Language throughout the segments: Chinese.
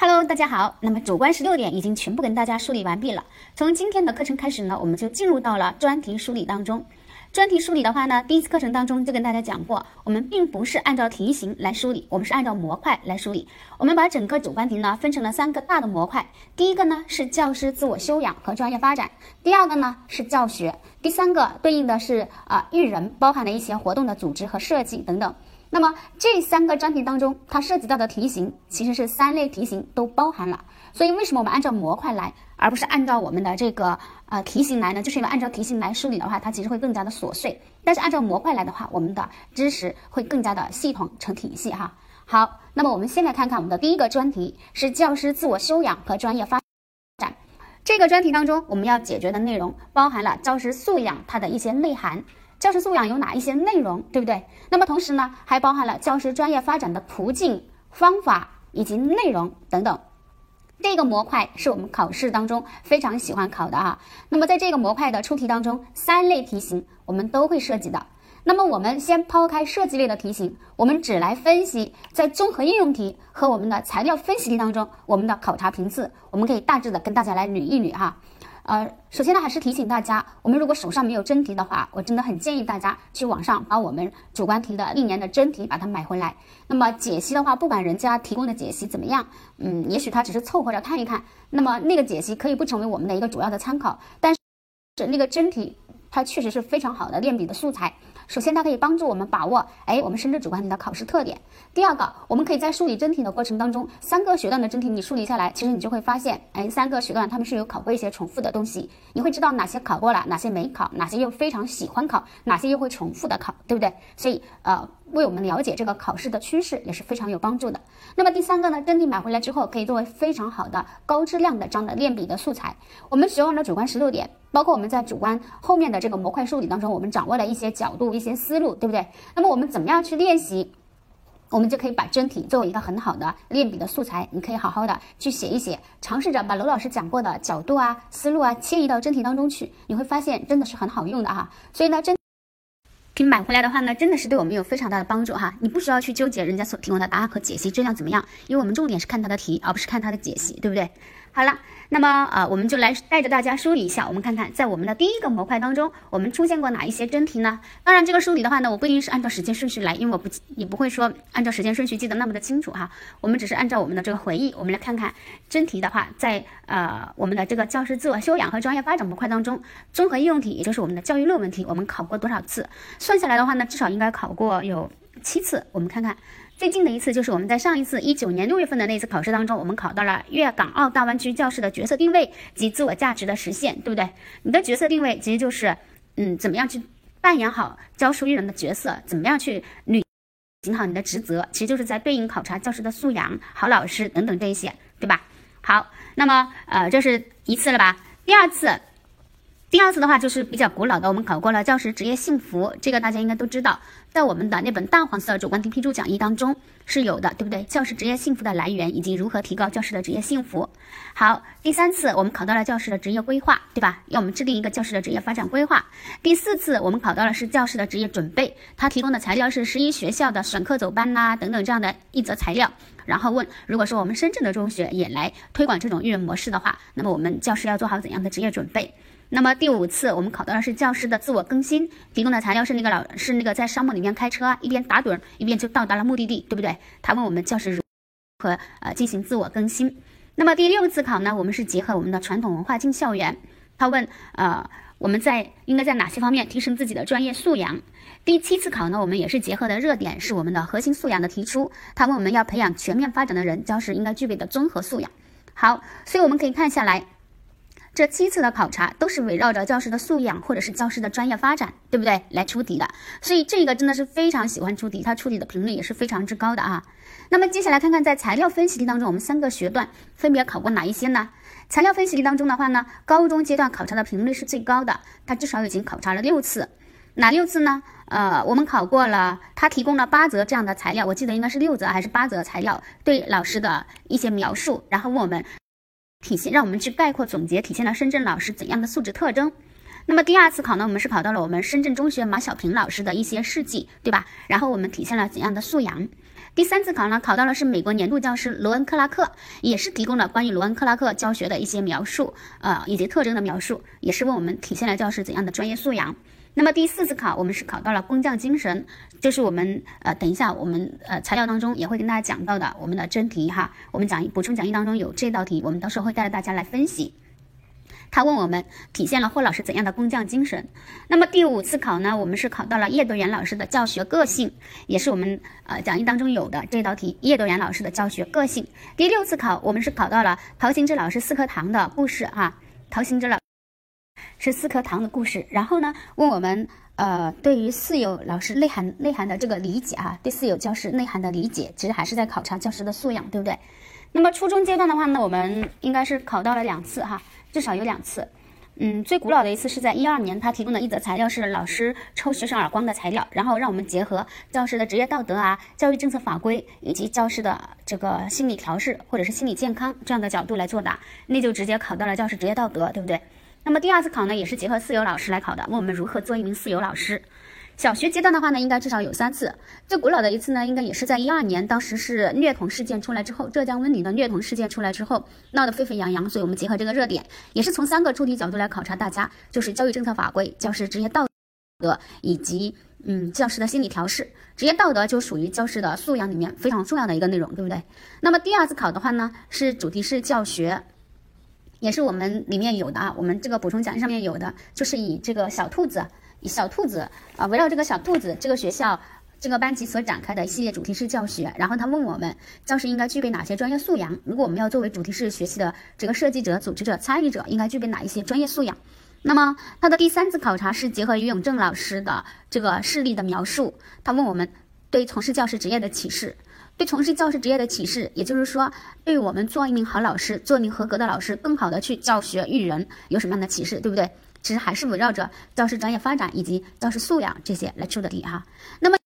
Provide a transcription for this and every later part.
Hello，大家好。那么主观十六点已经全部跟大家梳理完毕了。从今天的课程开始呢，我们就进入到了专题梳理当中。专题梳理的话呢，第一次课程当中就跟大家讲过，我们并不是按照题型来梳理，我们是按照模块来梳理。我们把整个主观题呢分成了三个大的模块，第一个呢是教师自我修养和专业发展，第二个呢是教学，第三个对应的是啊育人，包含了一些活动的组织和设计等等。那么这三个专题当中，它涉及到的题型其实是三类题型都包含了。所以为什么我们按照模块来，而不是按照我们的这个呃题型来呢？就是因为按照题型来梳理的话，它其实会更加的琐碎。但是按照模块来的话，我们的知识会更加的系统成体系哈。好，那么我们先来看看我们的第一个专题是教师自我修养和专业发展。这个专题当中，我们要解决的内容包含了教师素养它的一些内涵。教师素养有哪一些内容，对不对？那么同时呢，还包含了教师专业发展的途径、方法以及内容等等。这个模块是我们考试当中非常喜欢考的啊。那么在这个模块的出题当中，三类题型我们都会涉及的。那么我们先抛开设计类的题型，我们只来分析在综合应用题和我们的材料分析题当中我们的考察频次，我们可以大致的跟大家来捋一捋哈。呃，首先呢，还是提醒大家，我们如果手上没有真题的话，我真的很建议大家去网上把我们主观题的历年的真题把它买回来。那么解析的话，不管人家提供的解析怎么样，嗯，也许他只是凑合着看一看，那么那个解析可以不成为我们的一个主要的参考，但是那个真题它确实是非常好的练笔的素材。首先，它可以帮助我们把握，哎，我们深圳主观题的考试特点。第二个，我们可以在梳理真题的过程当中，三个学段的真题你梳理下来，其实你就会发现，哎，三个学段他们是有考过一些重复的东西，你会知道哪些考过了，哪些没考，哪些又非常喜欢考，哪些又会重复的考，对不对？所以，呃。为我们了解这个考试的趋势也是非常有帮助的。那么第三个呢，真题买回来之后，可以作为非常好的高质量的这样的练笔的素材。我们学完了主观十六点，包括我们在主观后面的这个模块梳理当中，我们掌握了一些角度、一些思路，对不对？那么我们怎么样去练习？我们就可以把真题作为一个很好的练笔的素材，你可以好好的去写一写，尝试着把娄老师讲过的角度啊、思路啊迁移到真题当中去，你会发现真的是很好用的哈。所以呢，真。你买回来的话呢，真的是对我们有非常大的帮助哈。你不需要去纠结人家所提供的答案和解析质量怎么样，因为我们重点是看它的题，而不是看它的解析，对不对？好了。那么啊，我们就来带着大家梳理一下。我们看看，在我们的第一个模块当中，我们出现过哪一些真题呢？当然，这个梳理的话呢，我不一定是按照时间顺序来，因为我不也不会说按照时间顺序记得那么的清楚哈。我们只是按照我们的这个回忆，我们来看看真题的话，在呃我们的这个教师自我修养和专业发展模块当中，综合应用题，也就是我们的教育论文题，我们考过多少次？算下来的话呢，至少应该考过有七次。我们看看。最近的一次就是我们在上一次一九年六月份的那次考试当中，我们考到了粤港澳大湾区教师的角色定位及自我价值的实现，对不对？你的角色定位其实就是，嗯，怎么样去扮演好教书育人的角色，怎么样去履行好你的职责，其实就是在对应考察教师的素养、好老师等等这一些，对吧？好，那么呃，这是一次了吧？第二次。第二次的话就是比较古老的，我们考过了教师职业幸福，这个大家应该都知道，在我们的那本大黄色主观题批注讲义当中是有的，对不对？教师职业幸福的来源以及如何提高教师的职业幸福。好，第三次我们考到了教师的职业规划，对吧？要我们制定一个教师的职业发展规划。第四次我们考到了是教师的职业准备，他提供的材料是十一学校的选课走班呐等等这样的一则材料。然后问，如果说我们深圳的中学也来推广这种育人模式的话，那么我们教师要做好怎样的职业准备？那么第五次我们考到的是教师的自我更新，提供的材料是那个老是那个在沙漠里面开车，一边打盹一边就到达了目的地，对不对？他问我们教师如何呃进行自我更新。那么第六次考呢，我们是结合我们的传统文化进校园，他问呃我们在应该在哪些方面提升自己的专业素养。第七次考呢，我们也是结合的热点是我们的核心素养的提出，他问我们要培养全面发展的人，教师应该具备的综合素养。好，所以我们可以看下来。这七次的考察都是围绕着教师的素养或者是教师的专业发展，对不对？来出题的，所以这个真的是非常喜欢出题，它出题的频率也是非常之高的啊。那么接下来看看在材料分析题当中，我们三个学段分别考过哪一些呢？材料分析题当中的话呢，高中阶段考察的频率是最高的，它至少已经考察了六次，哪六次呢？呃，我们考过了，他提供了八则这样的材料，我记得应该是六则还是八则材料，对老师的一些描述，然后问我们。体现让我们去概括总结体现了深圳老师怎样的素质特征？那么第二次考呢，我们是考到了我们深圳中学马小平老师的一些事迹，对吧？然后我们体现了怎样的素养？第三次考呢，考到了是美国年度教师罗恩克拉克，也是提供了关于罗恩克拉克教学的一些描述，呃，以及特征的描述，也是为我们体现了教师怎样的专业素养。那么第四次考，我们是考到了工匠精神，就是我们呃，等一下我们呃材料当中也会跟大家讲到的我们的真题哈，我们讲补充讲义当中有这道题，我们到时候会带着大家来分析。他问我们体现了霍老师怎样的工匠精神？那么第五次考呢，我们是考到了叶德元老师的教学个性，也是我们呃讲义当中有的这道题，叶德元老师的教学个性。第六次考，我们是考到了陶行知老师四课堂的故事啊，陶行知老是四颗糖的故事。然后呢，问我们呃对于四有老师内涵内涵的这个理解哈，对四有教师内涵的理解，其实还是在考察教师的素养，对不对？那么初中阶段的话呢，我们应该是考到了两次哈。至少有两次，嗯，最古老的一次是在一二年，他提供的一则材料是老师抽学生耳光的材料，然后让我们结合教师的职业道德啊、教育政策法规以及教师的这个心理调试或者是心理健康这样的角度来作答，那就直接考到了教师职业道德，对不对？那么第二次考呢，也是结合四有老师来考的，问我们如何做一名四有老师。小学阶段的话呢，应该至少有三次。最古老的一次呢，应该也是在一二年，当时是虐童事件出来之后，浙江温岭的虐童事件出来之后，闹得沸沸扬扬。所以我们结合这个热点，也是从三个出题角度来考察大家，就是教育政策法规、教师职业道德以及嗯教师的心理调试。职业道德就属于教师的素养里面非常重要的一个内容，对不对？那么第二次考的话呢，是主题是教学，也是我们里面有的啊，我们这个补充讲义上面有的，就是以这个小兔子。以小兔子啊，围绕这个小兔子，这个学校这个班级所展开的一系列主题式教学，然后他问我们，教师应该具备哪些专业素养？如果我们要作为主题式学习的这个设计者、组织者、参与者，应该具备哪一些专业素养？那么他的第三次考察是结合于永正老师的这个事例的描述，他问我们对从事教师职业的启示，对从事教师职业的启示，也就是说，对我们做一名好老师、做一名合格的老师，更好的去教学育人，有什么样的启示，对不对？其实还是围绕着教师专业发展以及教师素养这些来出的题哈。那么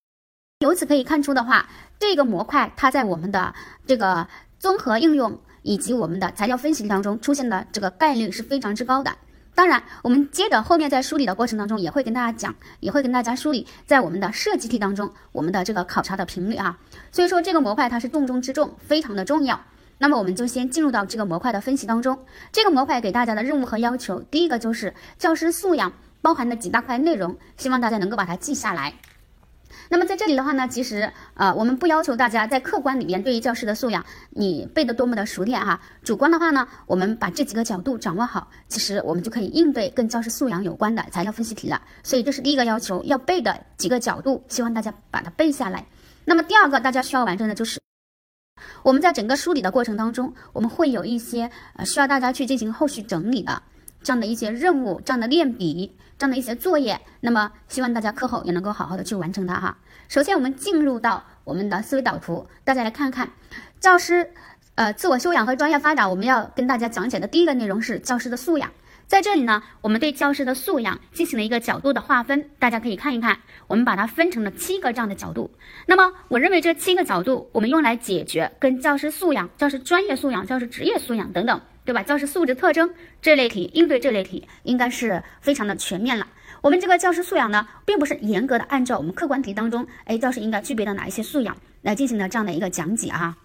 由此可以看出的话，这个模块它在我们的这个综合应用以及我们的材料分析当中出现的这个概率是非常之高的。当然，我们接着后面在梳理的过程当中也会跟大家讲，也会跟大家梳理在我们的设计题当中我们的这个考察的频率啊。所以说这个模块它是重中之重，非常的重要。那么我们就先进入到这个模块的分析当中。这个模块给大家的任务和要求，第一个就是教师素养包含的几大块内容，希望大家能够把它记下来。那么在这里的话呢，其实呃，我们不要求大家在客观里面对于教师的素养你背得多么的熟练哈。主观的话呢，我们把这几个角度掌握好，其实我们就可以应对跟教师素养有关的材料分析题了。所以这是第一个要求要背的几个角度，希望大家把它背下来。那么第二个大家需要完成的就是。我们在整个梳理的过程当中，我们会有一些呃需要大家去进行后续整理的这样的一些任务、这样的练笔、这样的一些作业。那么希望大家课后也能够好好的去完成它哈。首先我们进入到我们的思维导图，大家来看看教师呃自我修养和专业发展。我们要跟大家讲解的第一个内容是教师的素养。在这里呢，我们对教师的素养进行了一个角度的划分，大家可以看一看，我们把它分成了七个这样的角度。那么，我认为这七个角度，我们用来解决跟教师素养、教师专业素养、教师职业素养等等，对吧？教师素质特征这类题，应对这类题，应该是非常的全面了。我们这个教师素养呢，并不是严格的按照我们客观题当中，哎，教师应该具备的哪一些素养来进行的这样的一个讲解啊。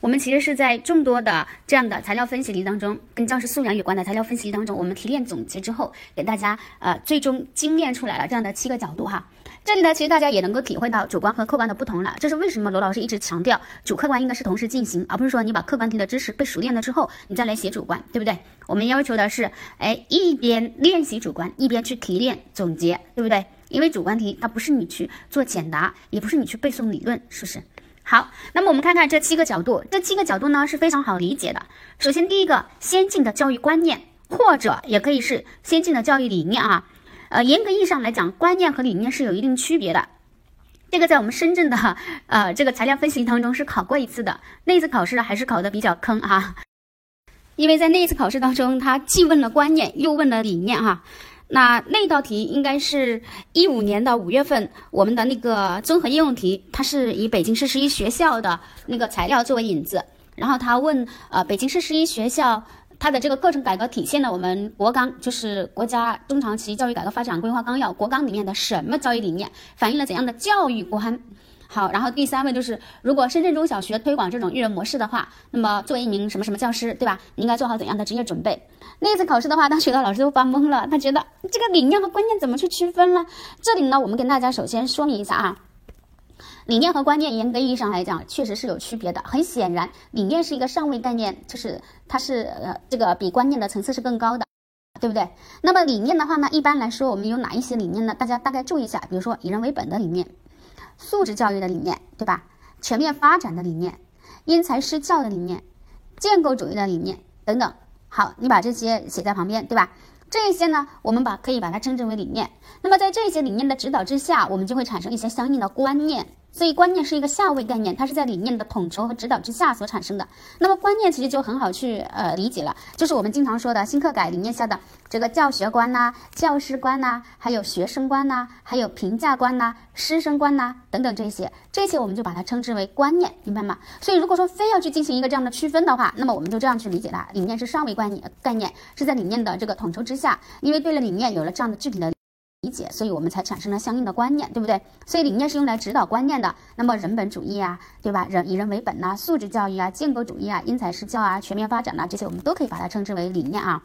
我们其实是在众多的这样的材料分析题当中，跟教师素养有关的材料分析题当中，我们提炼总结之后，给大家呃最终精炼出来了这样的七个角度哈。这里呢，其实大家也能够体会到主观和客观的不同了。这是为什么罗老师一直强调主客观应该是同时进行，而不是说你把客观题的知识背熟练了之后，你再来写主观，对不对？我们要求的是，哎，一边练习主观，一边去提炼总结，对不对？因为主观题它不是你去做简答，也不是你去背诵理论，是不是？好，那么我们看看这七个角度，这七个角度呢是非常好理解的。首先，第一个，先进的教育观念，或者也可以是先进的教育理念啊。呃，严格意义上来讲，观念和理念是有一定区别的。这个在我们深圳的 呃这个材料分析当中是考过一次的，那次考试还是考的比较坑啊，因为在那次考试当中，他既问了观念，又问了理念哈。那那道题应该是一五年的五月份，我们的那个综合应用题，它是以北京市十一学校的那个材料作为引子，然后他问，呃，北京市十一学校它的这个课程改革体现了我们国纲，就是国家中长期教育改革发展规划纲要国纲里面的什么教育理念，反映了怎样的教育观？好，然后第三位就是，如果深圳中小学推广这种育人模式的话，那么作为一名什么什么教师，对吧？你应该做好怎样的职业准备？那次考试的话，当学的老师都发懵了，他觉得这个理念和观念怎么去区分呢？这里呢，我们跟大家首先说明一下啊。理念和观念，严格意义上来讲，确实是有区别的。很显然，理念是一个上位概念，就是它是呃这个比观念的层次是更高的，对不对？那么理念的话呢，一般来说，我们有哪一些理念呢？大家大概注意一下，比如说以人为本的理念，素质教育的理念，对吧？全面发展的理念，因材施教的理念，建构主义的理念等等。好，你把这些写在旁边，对吧？这些呢，我们把可以把它称之为理念。那么在这些理念的指导之下，我们就会产生一些相应的观念。所以观念是一个下位概念，它是在理念的统筹和指导之下所产生的。那么观念其实就很好去呃理解了，就是我们经常说的新课改理念下的这个教学观呐、教师观呐、还有学生观呐、还有评价观呐、师生观呐等等这些，这些我们就把它称之为观念，明白吗？所以如果说非要去进行一个这样的区分的话，那么我们就这样去理解它：理念是上位观念，概念是在理念的这个统筹之下，因为对了理念有了这样的具体的。理解，所以我们才产生了相应的观念，对不对？所以理念是用来指导观念的。那么人本主义啊，对吧？人以人为本呐，素质教育啊，建构主义啊，因材施教啊，全面发展呐，这些我们都可以把它称之为理念啊。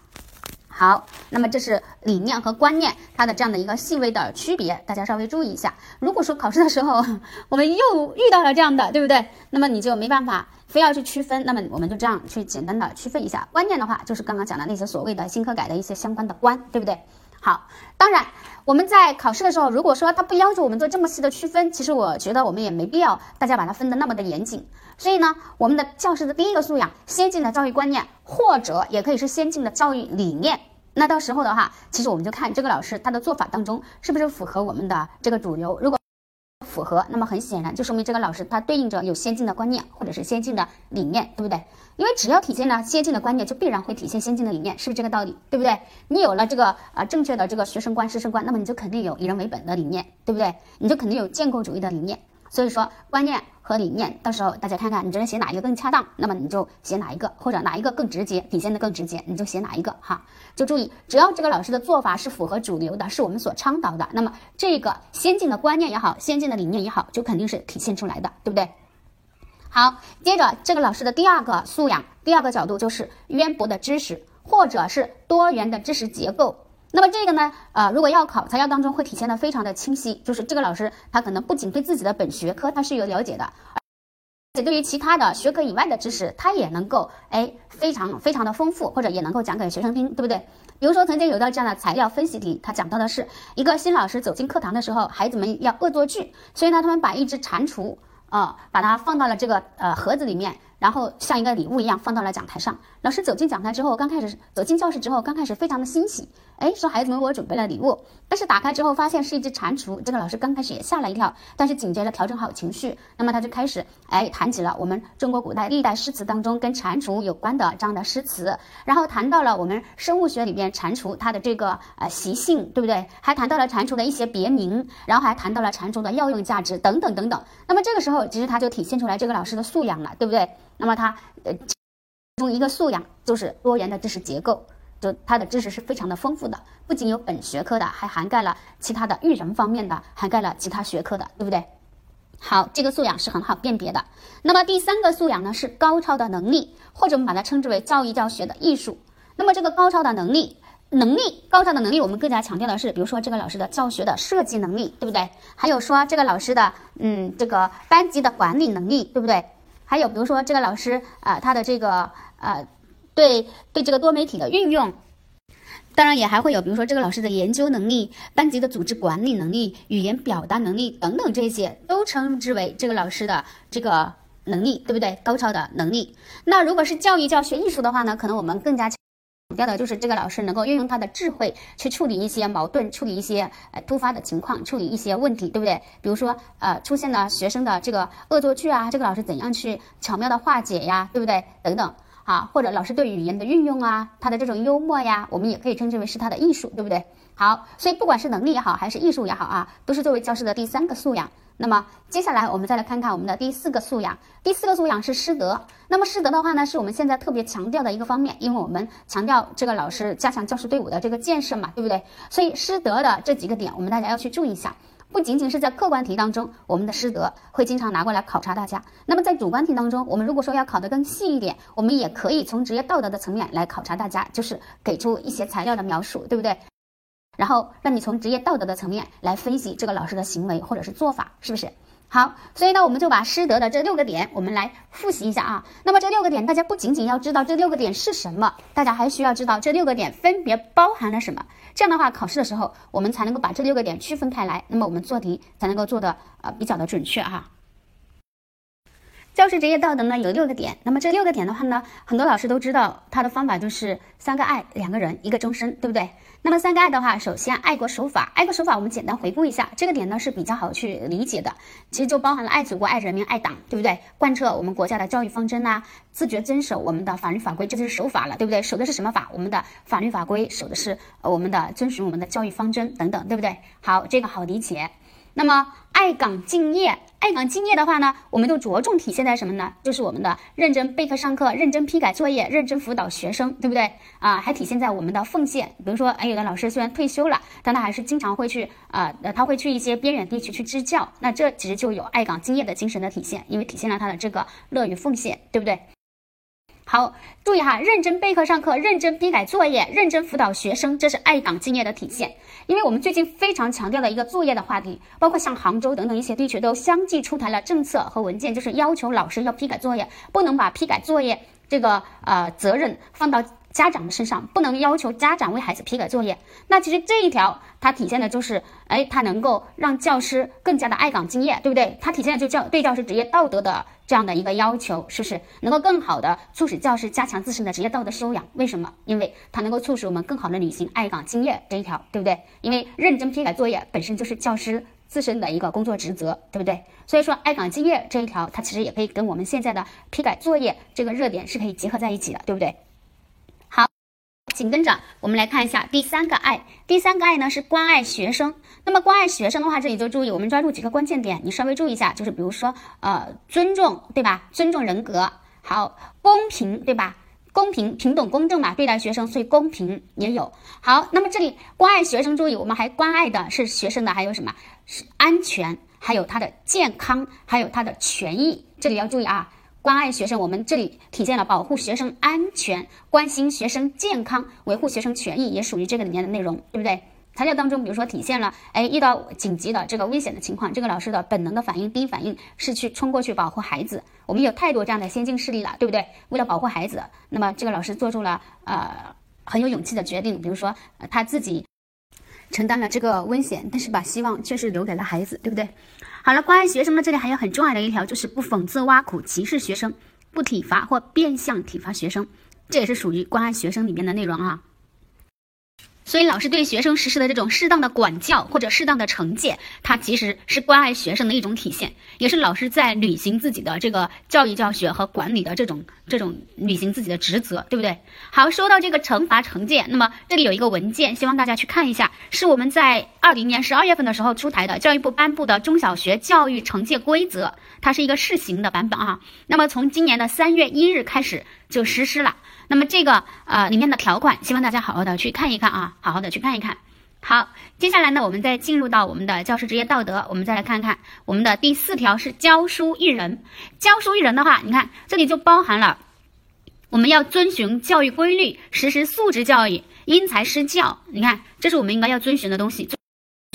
好，那么这是理念和观念它的这样的一个细微的区别，大家稍微注意一下。如果说考试的时候我们又遇到了这样的，对不对？那么你就没办法非要去区分，那么我们就这样去简单的区分一下。观念的话，就是刚刚讲的那些所谓的新课改的一些相关的观，对不对？好，当然。我们在考试的时候，如果说他不要求我们做这么细的区分，其实我觉得我们也没必要大家把它分的那么的严谨。所以呢，我们的教师的第一个素养，先进的教育观念，或者也可以是先进的教育理念。那到时候的话，其实我们就看这个老师他的做法当中是不是符合我们的这个主流。如果符合，那么很显然就说明这个老师他对应着有先进的观念或者是先进的理念，对不对？因为只要体现了先进的观念，就必然会体现先进的理念，是不是这个道理？对不对？你有了这个啊正确的这个学生观、师生观，那么你就肯定有以人为本的理念，对不对？你就肯定有建构主义的理念。所以说，观念和理念，到时候大家看看，你觉得写哪一个更恰当，那么你就写哪一个，或者哪一个更直接，体现的更直接，你就写哪一个哈。就注意，只要这个老师的做法是符合主流的，是我们所倡导的，那么这个先进的观念也好，先进的理念也好，就肯定是体现出来的，对不对？好，接着这个老师的第二个素养，第二个角度就是渊博的知识，或者是多元的知识结构。那么这个呢，呃，如果要考材料当中会体现的非常的清晰，就是这个老师他可能不仅对自己的本学科他是有了解的，而且对于其他的学科以外的知识，他也能够哎非常非常的丰富，或者也能够讲给学生听，对不对？比如说曾经有道这样的材料分析题，他讲到的是一个新老师走进课堂的时候，孩子们要恶作剧，所以呢，他们把一只蟾蜍啊，把它放到了这个呃盒子里面。然后像一个礼物一样放到了讲台上。老师走进讲台之后，刚开始走进教室之后，刚开始非常的欣喜，哎，说孩子们为，我准备了礼物。但是打开之后发现是一只蟾蜍，这个老师刚开始也吓了一跳，但是紧接着调整好情绪，那么他就开始哎谈起了我们中国古代历代诗词当中跟蟾蜍有关的这样的诗词，然后谈到了我们生物学里边蟾蜍它的这个呃习性，对不对？还谈到了蟾蜍的一些别名，然后还谈到了蟾蜍的药用价值等等等等。那么这个时候其实他就体现出来这个老师的素养了，对不对？那么它呃，其中一个素养就是多元的知识结构，就它的知识是非常的丰富的，不仅有本学科的，还涵盖了其他的育人方面的，涵盖了其他学科的，对不对？好，这个素养是很好辨别的。那么第三个素养呢，是高超的能力，或者我们把它称之为教育教学的艺术。那么这个高超的能力，能力高超的能力，我们更加强调的是，比如说这个老师的教学的设计能力，对不对？还有说这个老师的嗯，这个班级的管理能力，对不对？还有比如说这个老师啊，他的这个呃，对对这个多媒体的运用，当然也还会有，比如说这个老师的研究能力、班级的组织管理能力、语言表达能力等等这些，都称之为这个老师的这个能力，对不对？高超的能力。那如果是教育教学艺术的话呢，可能我们更加。强调的就是这个老师能够运用他的智慧去处理一些矛盾，处理一些呃突发的情况，处理一些问题，对不对？比如说呃出现了学生的这个恶作剧啊，这个老师怎样去巧妙的化解呀，对不对？等等好，或者老师对语言的运用啊，他的这种幽默呀，我们也可以称之为是他的艺术，对不对？好，所以不管是能力也好，还是艺术也好啊，都是作为教师的第三个素养。那么接下来我们再来看看我们的第四个素养。第四个素养是师德。那么师德的话呢，是我们现在特别强调的一个方面，因为我们强调这个老师加强教师队伍的这个建设嘛，对不对？所以师德的这几个点，我们大家要去注意一下。不仅仅是在客观题当中，我们的师德会经常拿过来考察大家。那么在主观题当中，我们如果说要考得更细一点，我们也可以从职业道德的层面来考察大家，就是给出一些材料的描述，对不对？然后让你从职业道德的层面来分析这个老师的行为或者是做法，是不是？好，所以呢，我们就把师德的这六个点，我们来复习一下啊。那么这六个点，大家不仅仅要知道这六个点是什么，大家还需要知道这六个点分别包含了什么。这样的话，考试的时候我们才能够把这六个点区分开来，那么我们做题才能够做的呃比较的准确哈。教师职业道德呢有六个点，那么这六个点的话呢，很多老师都知道，它的方法就是三个爱，两个人，一个终身，对不对？那么三个爱的话，首先爱国守法，爱国守法我们简单回顾一下，这个点呢是比较好去理解的，其实就包含了爱祖国、爱人民、爱党，对不对？贯彻我们国家的教育方针呐，自觉遵守我们的法律法规，这就是守法了，对不对？守的是什么法？我们的法律法规，守的是我们的遵循我们的教育方针等等，对不对？好，这个好理解。那么爱岗敬业，爱岗敬业的话呢，我们都着重体现在什么呢？就是我们的认真备课上课，认真批改作业，认真辅导学生，对不对啊？还体现在我们的奉献，比如说，哎，有的老师虽然退休了，但他还是经常会去啊，他会去一些边远地区去支教，那这其实就有爱岗敬业的精神的体现，因为体现了他的这个乐于奉献，对不对？好，注意哈，认真备课上课，认真批改作业，认真辅导学生，这是爱岗敬业的体现。因为我们最近非常强调的一个作业的话题，包括像杭州等等一些地区都相继出台了政策和文件，就是要求老师要批改作业，不能把批改作业这个呃责任放到。家长的身上不能要求家长为孩子批改作业，那其实这一条它体现的就是，哎，它能够让教师更加的爱岗敬业，对不对？它体现的就教对教师职业道德的这样的一个要求，是不是能够更好的促使教师加强自身的职业道德修养？为什么？因为它能够促使我们更好的履行爱岗敬业这一条，对不对？因为认真批改作业本身就是教师自身的一个工作职责，对不对？所以说爱岗敬业这一条，它其实也可以跟我们现在的批改作业这个热点是可以结合在一起的，对不对？紧跟着，我们来看一下第三个爱。第三个爱呢是关爱学生。那么关爱学生的话，这里就注意，我们抓住几个关键点，你稍微注意一下，就是比如说，呃，尊重，对吧？尊重人格，好，公平，对吧？公平、平等、公正嘛，对待学生，所以公平也有。好，那么这里关爱学生，注意，我们还关爱的是学生的还有什么？是安全，还有他的健康，还有他的权益，这里要注意啊。关爱学生，我们这里体现了保护学生安全、关心学生健康、维护学生权益，也属于这个里面的内容，对不对？材料当中，比如说体现了，哎，遇到紧急的这个危险的情况，这个老师的本能的反应，第一反应是去冲过去保护孩子。我们有太多这样的先进事例了，对不对？为了保护孩子，那么这个老师做出了呃很有勇气的决定，比如说他自己。承担了这个危险，但是把希望却是留给了孩子，对不对？好了，关爱学生呢，这里还有很重要的一条，就是不讽刺、挖苦、歧视学生，不体罚或变相体罚学生，这也是属于关爱学生里面的内容啊。所以，老师对学生实施的这种适当的管教或者适当的惩戒，它其实是关爱学生的一种体现，也是老师在履行自己的这个教育教学和管理的这种这种履行自己的职责，对不对？好，说到这个惩罚惩戒，那么这里有一个文件，希望大家去看一下，是我们在二零年十二月份的时候出台的教育部颁布的中小学教育惩戒规则，它是一个试行的版本啊。那么从今年的三月一日开始就实施了。那么这个呃里面的条款，希望大家好好的去看一看啊，好好的去看一看。好，接下来呢，我们再进入到我们的教师职业道德，我们再来看看我们的第四条是教书育人。教书育人的话，你看这里就包含了我们要遵循教育规律，实施素质教育，因材施教。你看，这是我们应该要遵循的东西，遵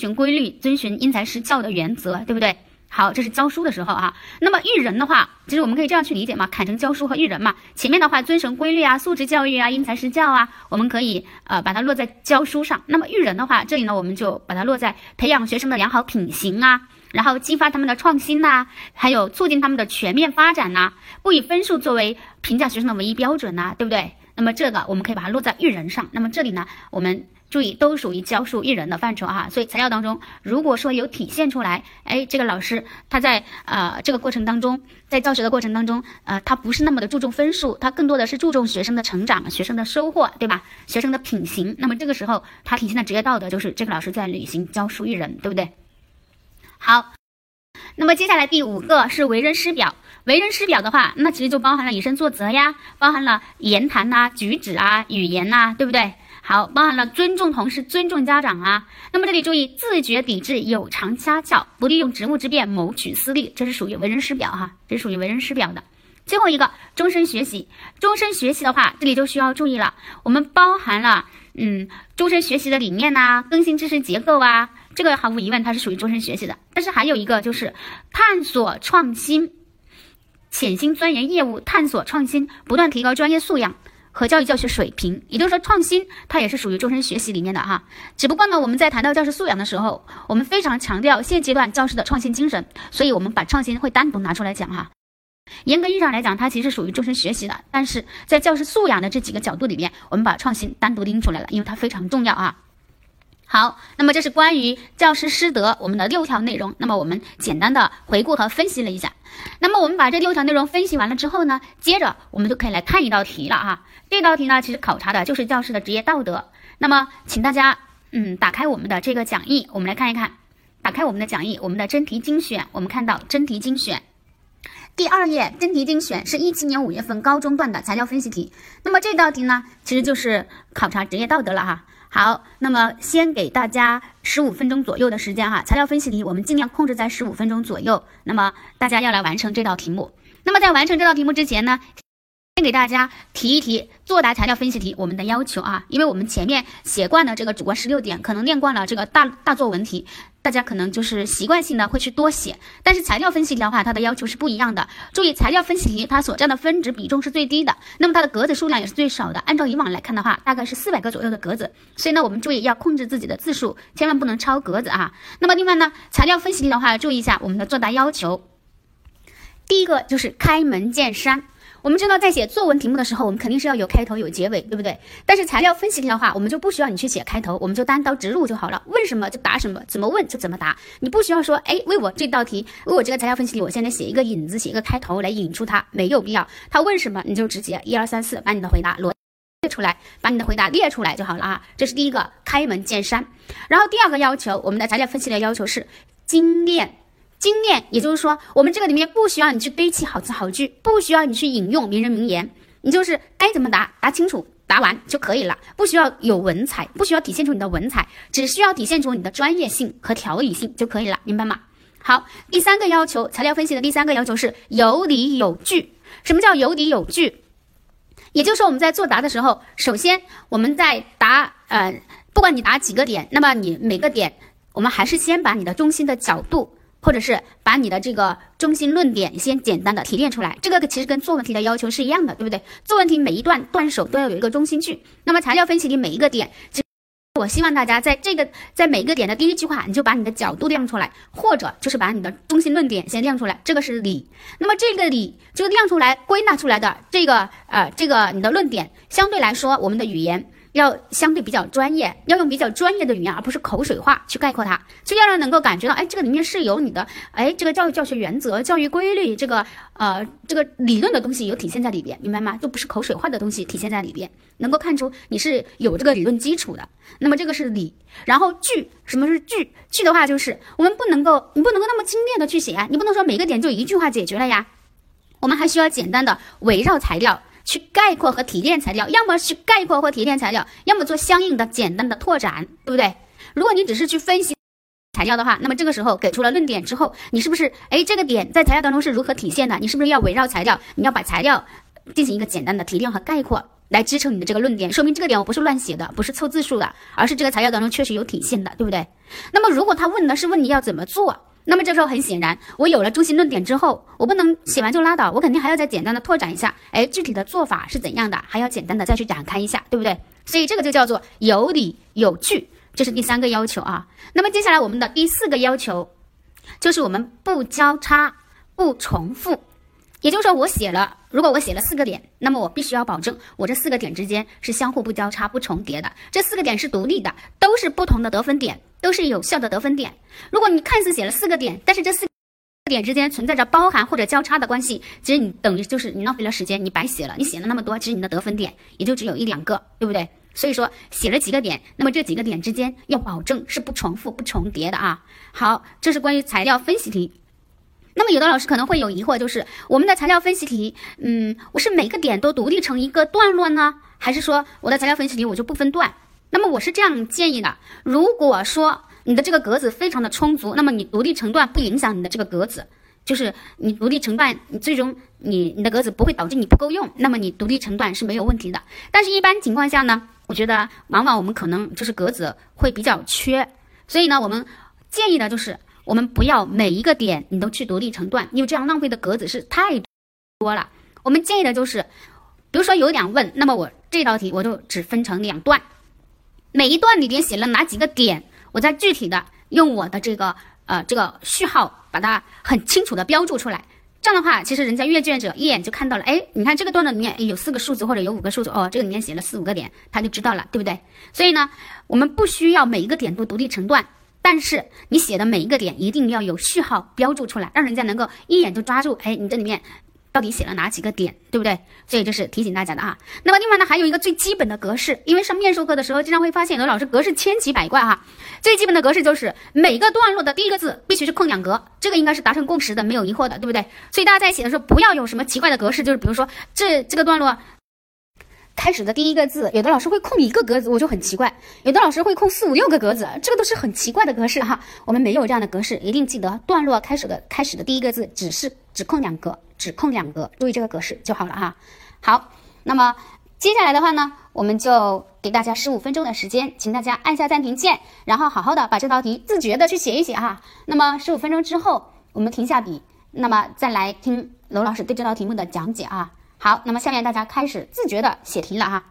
循规律，遵循因材施教的原则，对不对？好，这是教书的时候啊。那么育人的话，其实我们可以这样去理解嘛，砍成教书和育人嘛。前面的话遵循规律啊，素质教育啊，因材施教啊，我们可以呃把它落在教书上。那么育人的话，这里呢我们就把它落在培养学生的良好品行啊，然后激发他们的创新呐，还有促进他们的全面发展呐，不以分数作为评价学生的唯一标准呐，对不对？那么这个我们可以把它落在育人上。那么这里呢，我们。注意，都属于教书育人的范畴哈，所以材料当中，如果说有体现出来，哎，这个老师他在呃这个过程当中，在教学的过程当中，呃，他不是那么的注重分数，他更多的是注重学生的成长、学生的收获，对吧？学生的品行，那么这个时候他体现的职业道德就是这个老师在履行教书育人，对不对？好，那么接下来第五个是为人师表，为人师表的话，那其实就包含了以身作则呀，包含了言谈呐、举止啊、语言呐，对不对？好，包含了尊重同事、尊重家长啊。那么这里注意，自觉抵制有偿家教，不利用职务之便谋取私利，这是属于为人师表哈，这是属于为人师表的。最后一个，终身学习，终身学习的话，这里就需要注意了，我们包含了嗯，终身学习的理念呐，更新知识结构啊，这个毫无疑问它是属于终身学习的。但是还有一个就是探索创新，潜心钻研业务，探索创新，不断提高专业素养。和教育教学水平，也就是说创新，它也是属于终身学习里面的哈。只不过呢，我们在谈到教师素养的时候，我们非常强调现阶段教师的创新精神，所以我们把创新会单独拿出来讲哈。严格意义上来讲，它其实属于终身学习的，但是在教师素养的这几个角度里面，我们把创新单独拎出来了，因为它非常重要啊。好，那么这是关于教师师德我们的六条内容。那么我们简单的回顾和分析了一下。那么我们把这六条内容分析完了之后呢，接着我们就可以来看一道题了哈。这道题呢，其实考察的就是教师的职业道德。那么请大家嗯打开我们的这个讲义，我们来看一看。打开我们的讲义，我们的真题精选，我们看到真题精选第二页真题精选是一七年五月份高中段的材料分析题。那么这道题呢，其实就是考察职业道德了哈。好，那么先给大家十五分钟左右的时间哈，材料分析题我们尽量控制在十五分钟左右。那么大家要来完成这道题目。那么在完成这道题目之前呢，先给大家提一提作答材料分析题我们的要求啊，因为我们前面写惯了这个主观十六点，可能练惯了这个大大作文题。大家可能就是习惯性的会去多写，但是材料分析题的话，它的要求是不一样的。注意，材料分析题它所占的分值比重是最低的，那么它的格子数量也是最少的。按照以往来看的话，大概是四百个左右的格子，所以呢，我们注意要控制自己的字数，千万不能超格子啊。那么另外呢，材料分析题的话，注意一下我们的作答要求，第一个就是开门见山。我们知道，在写作文题目的时候，我们肯定是要有开头有结尾，对不对？但是材料分析题的话，我们就不需要你去写开头，我们就单刀直入就好了。问什么就答什么，怎么问就怎么答。你不需要说，哎，为我这道题，为我这个材料分析题，我现在写一个引子，写一个开头来引出它，没有必要。他问什么，你就直接一二三四，把你的回答罗列出来，把你的回答列出来就好了啊。这是第一个，开门见山。然后第二个要求，我们的材料分析的要求是精炼。精炼，也就是说，我们这个里面不需要你去堆砌好词好句，不需要你去引用名人名言，你就是该怎么答，答清楚，答完就可以了，不需要有文采，不需要体现出你的文采，只需要体现出你的专业性和条理性就可以了，明白吗？好，第三个要求，材料分析的第三个要求是有理有据。什么叫有理有据？也就是说，我们在作答的时候，首先我们在答，呃，不管你答几个点，那么你每个点，我们还是先把你的中心的角度。或者是把你的这个中心论点先简单的提炼出来，这个其实跟作文题的要求是一样的，对不对？作文题每一段段首都要有一个中心句，那么材料分析题每一个点，我希望大家在这个在每一个点的第一句话，你就把你的角度亮出来，或者就是把你的中心论点先亮出来，这个是理。那么这个理就亮出来归纳出来的这个呃这个你的论点，相对来说我们的语言。要相对比较专业，要用比较专业的语言，而不是口水话去概括它，就要让能够感觉到，哎，这个里面是有你的，哎，这个教育教学原则、教育规律，这个呃，这个理论的东西有体现在里边，明白吗？就不是口水话的东西体现在里边，能够看出你是有这个理论基础的。那么这个是理，然后句，什么是句？句的话就是我们不能够，你不能够那么精炼的去写啊，你不能说每个点就一句话解决了呀，我们还需要简单的围绕材料。去概括和提炼材料，要么去概括或提炼材料，要么做相应的简单的拓展，对不对？如果你只是去分析材料的话，那么这个时候给出了论点之后，你是不是哎这个点在材料当中是如何体现的？你是不是要围绕材料，你要把材料进行一个简单的提炼和概括，来支撑你的这个论点？说明这个点我不是乱写的，不是凑字数的，而是这个材料当中确实有体现的，对不对？那么如果他问的是问你要怎么做？那么这时候很显然，我有了中心论点之后，我不能写完就拉倒，我肯定还要再简单的拓展一下，哎，具体的做法是怎样的，还要简单的再去展开一下，对不对？所以这个就叫做有理有据，这是第三个要求啊。那么接下来我们的第四个要求，就是我们不交叉、不重复。也就是说，我写了，如果我写了四个点，那么我必须要保证我这四个点之间是相互不交叉、不重叠的。这四个点是独立的，都是不同的得分点，都是有效的得分点。如果你看似写了四个点，但是这四个点之间存在着包含或者交叉的关系，其实你等于就是你浪费了时间，你白写了。你写了那么多，其实你的得分点也就只有一两个，对不对？所以说写了几个点，那么这几个点之间要保证是不重复、不重叠的啊。好，这是关于材料分析题。那么有的老师可能会有疑惑，就是我们的材料分析题，嗯，我是每个点都独立成一个段落呢，还是说我的材料分析题我就不分段？那么我是这样建议的：如果说你的这个格子非常的充足，那么你独立成段不影响你的这个格子，就是你独立成段，你最终你你的格子不会导致你不够用，那么你独立成段是没有问题的。但是，一般情况下呢，我觉得往往我们可能就是格子会比较缺，所以呢，我们建议的就是我们不要每一个点你都去独立成段，因为这样浪费的格子是太多了。我们建议的就是，比如说有两问，那么我这道题我就只分成两段。每一段里边写了哪几个点，我再具体的用我的这个呃这个序号把它很清楚的标注出来。这样的话，其实人家阅卷者一眼就看到了，哎，你看这个段落里面有四个数字或者有五个数字，哦，这个里面写了四五个点，他就知道了，对不对？所以呢，我们不需要每一个点都独立成段，但是你写的每一个点一定要有序号标注出来，让人家能够一眼就抓住，哎，你这里面。到底写了哪几个点，对不对？所以这是提醒大家的啊。那么另外呢，还有一个最基本的格式，因为上面授课的时候经常会发现有的老师格式千奇百怪哈。最基本的格式就是每个段落的第一个字必须是空两格，这个应该是达成共识的，没有疑惑的，对不对？所以大家在写的时候不要有什么奇怪的格式，就是比如说这这个段落。开始的第一个字，有的老师会空一个格子，我就很奇怪；有的老师会空四五六个格子，这个都是很奇怪的格式哈。我们没有这样的格式，一定记得段落开始的开始的第一个字只是只空两格，只空两格，注意这个格式就好了哈。好，那么接下来的话呢，我们就给大家十五分钟的时间，请大家按下暂停键，然后好好的把这道题自觉的去写一写哈。那么十五分钟之后，我们停下笔，那么再来听娄老师对这道题目的讲解啊。好，那么下面大家开始自觉的写题了哈。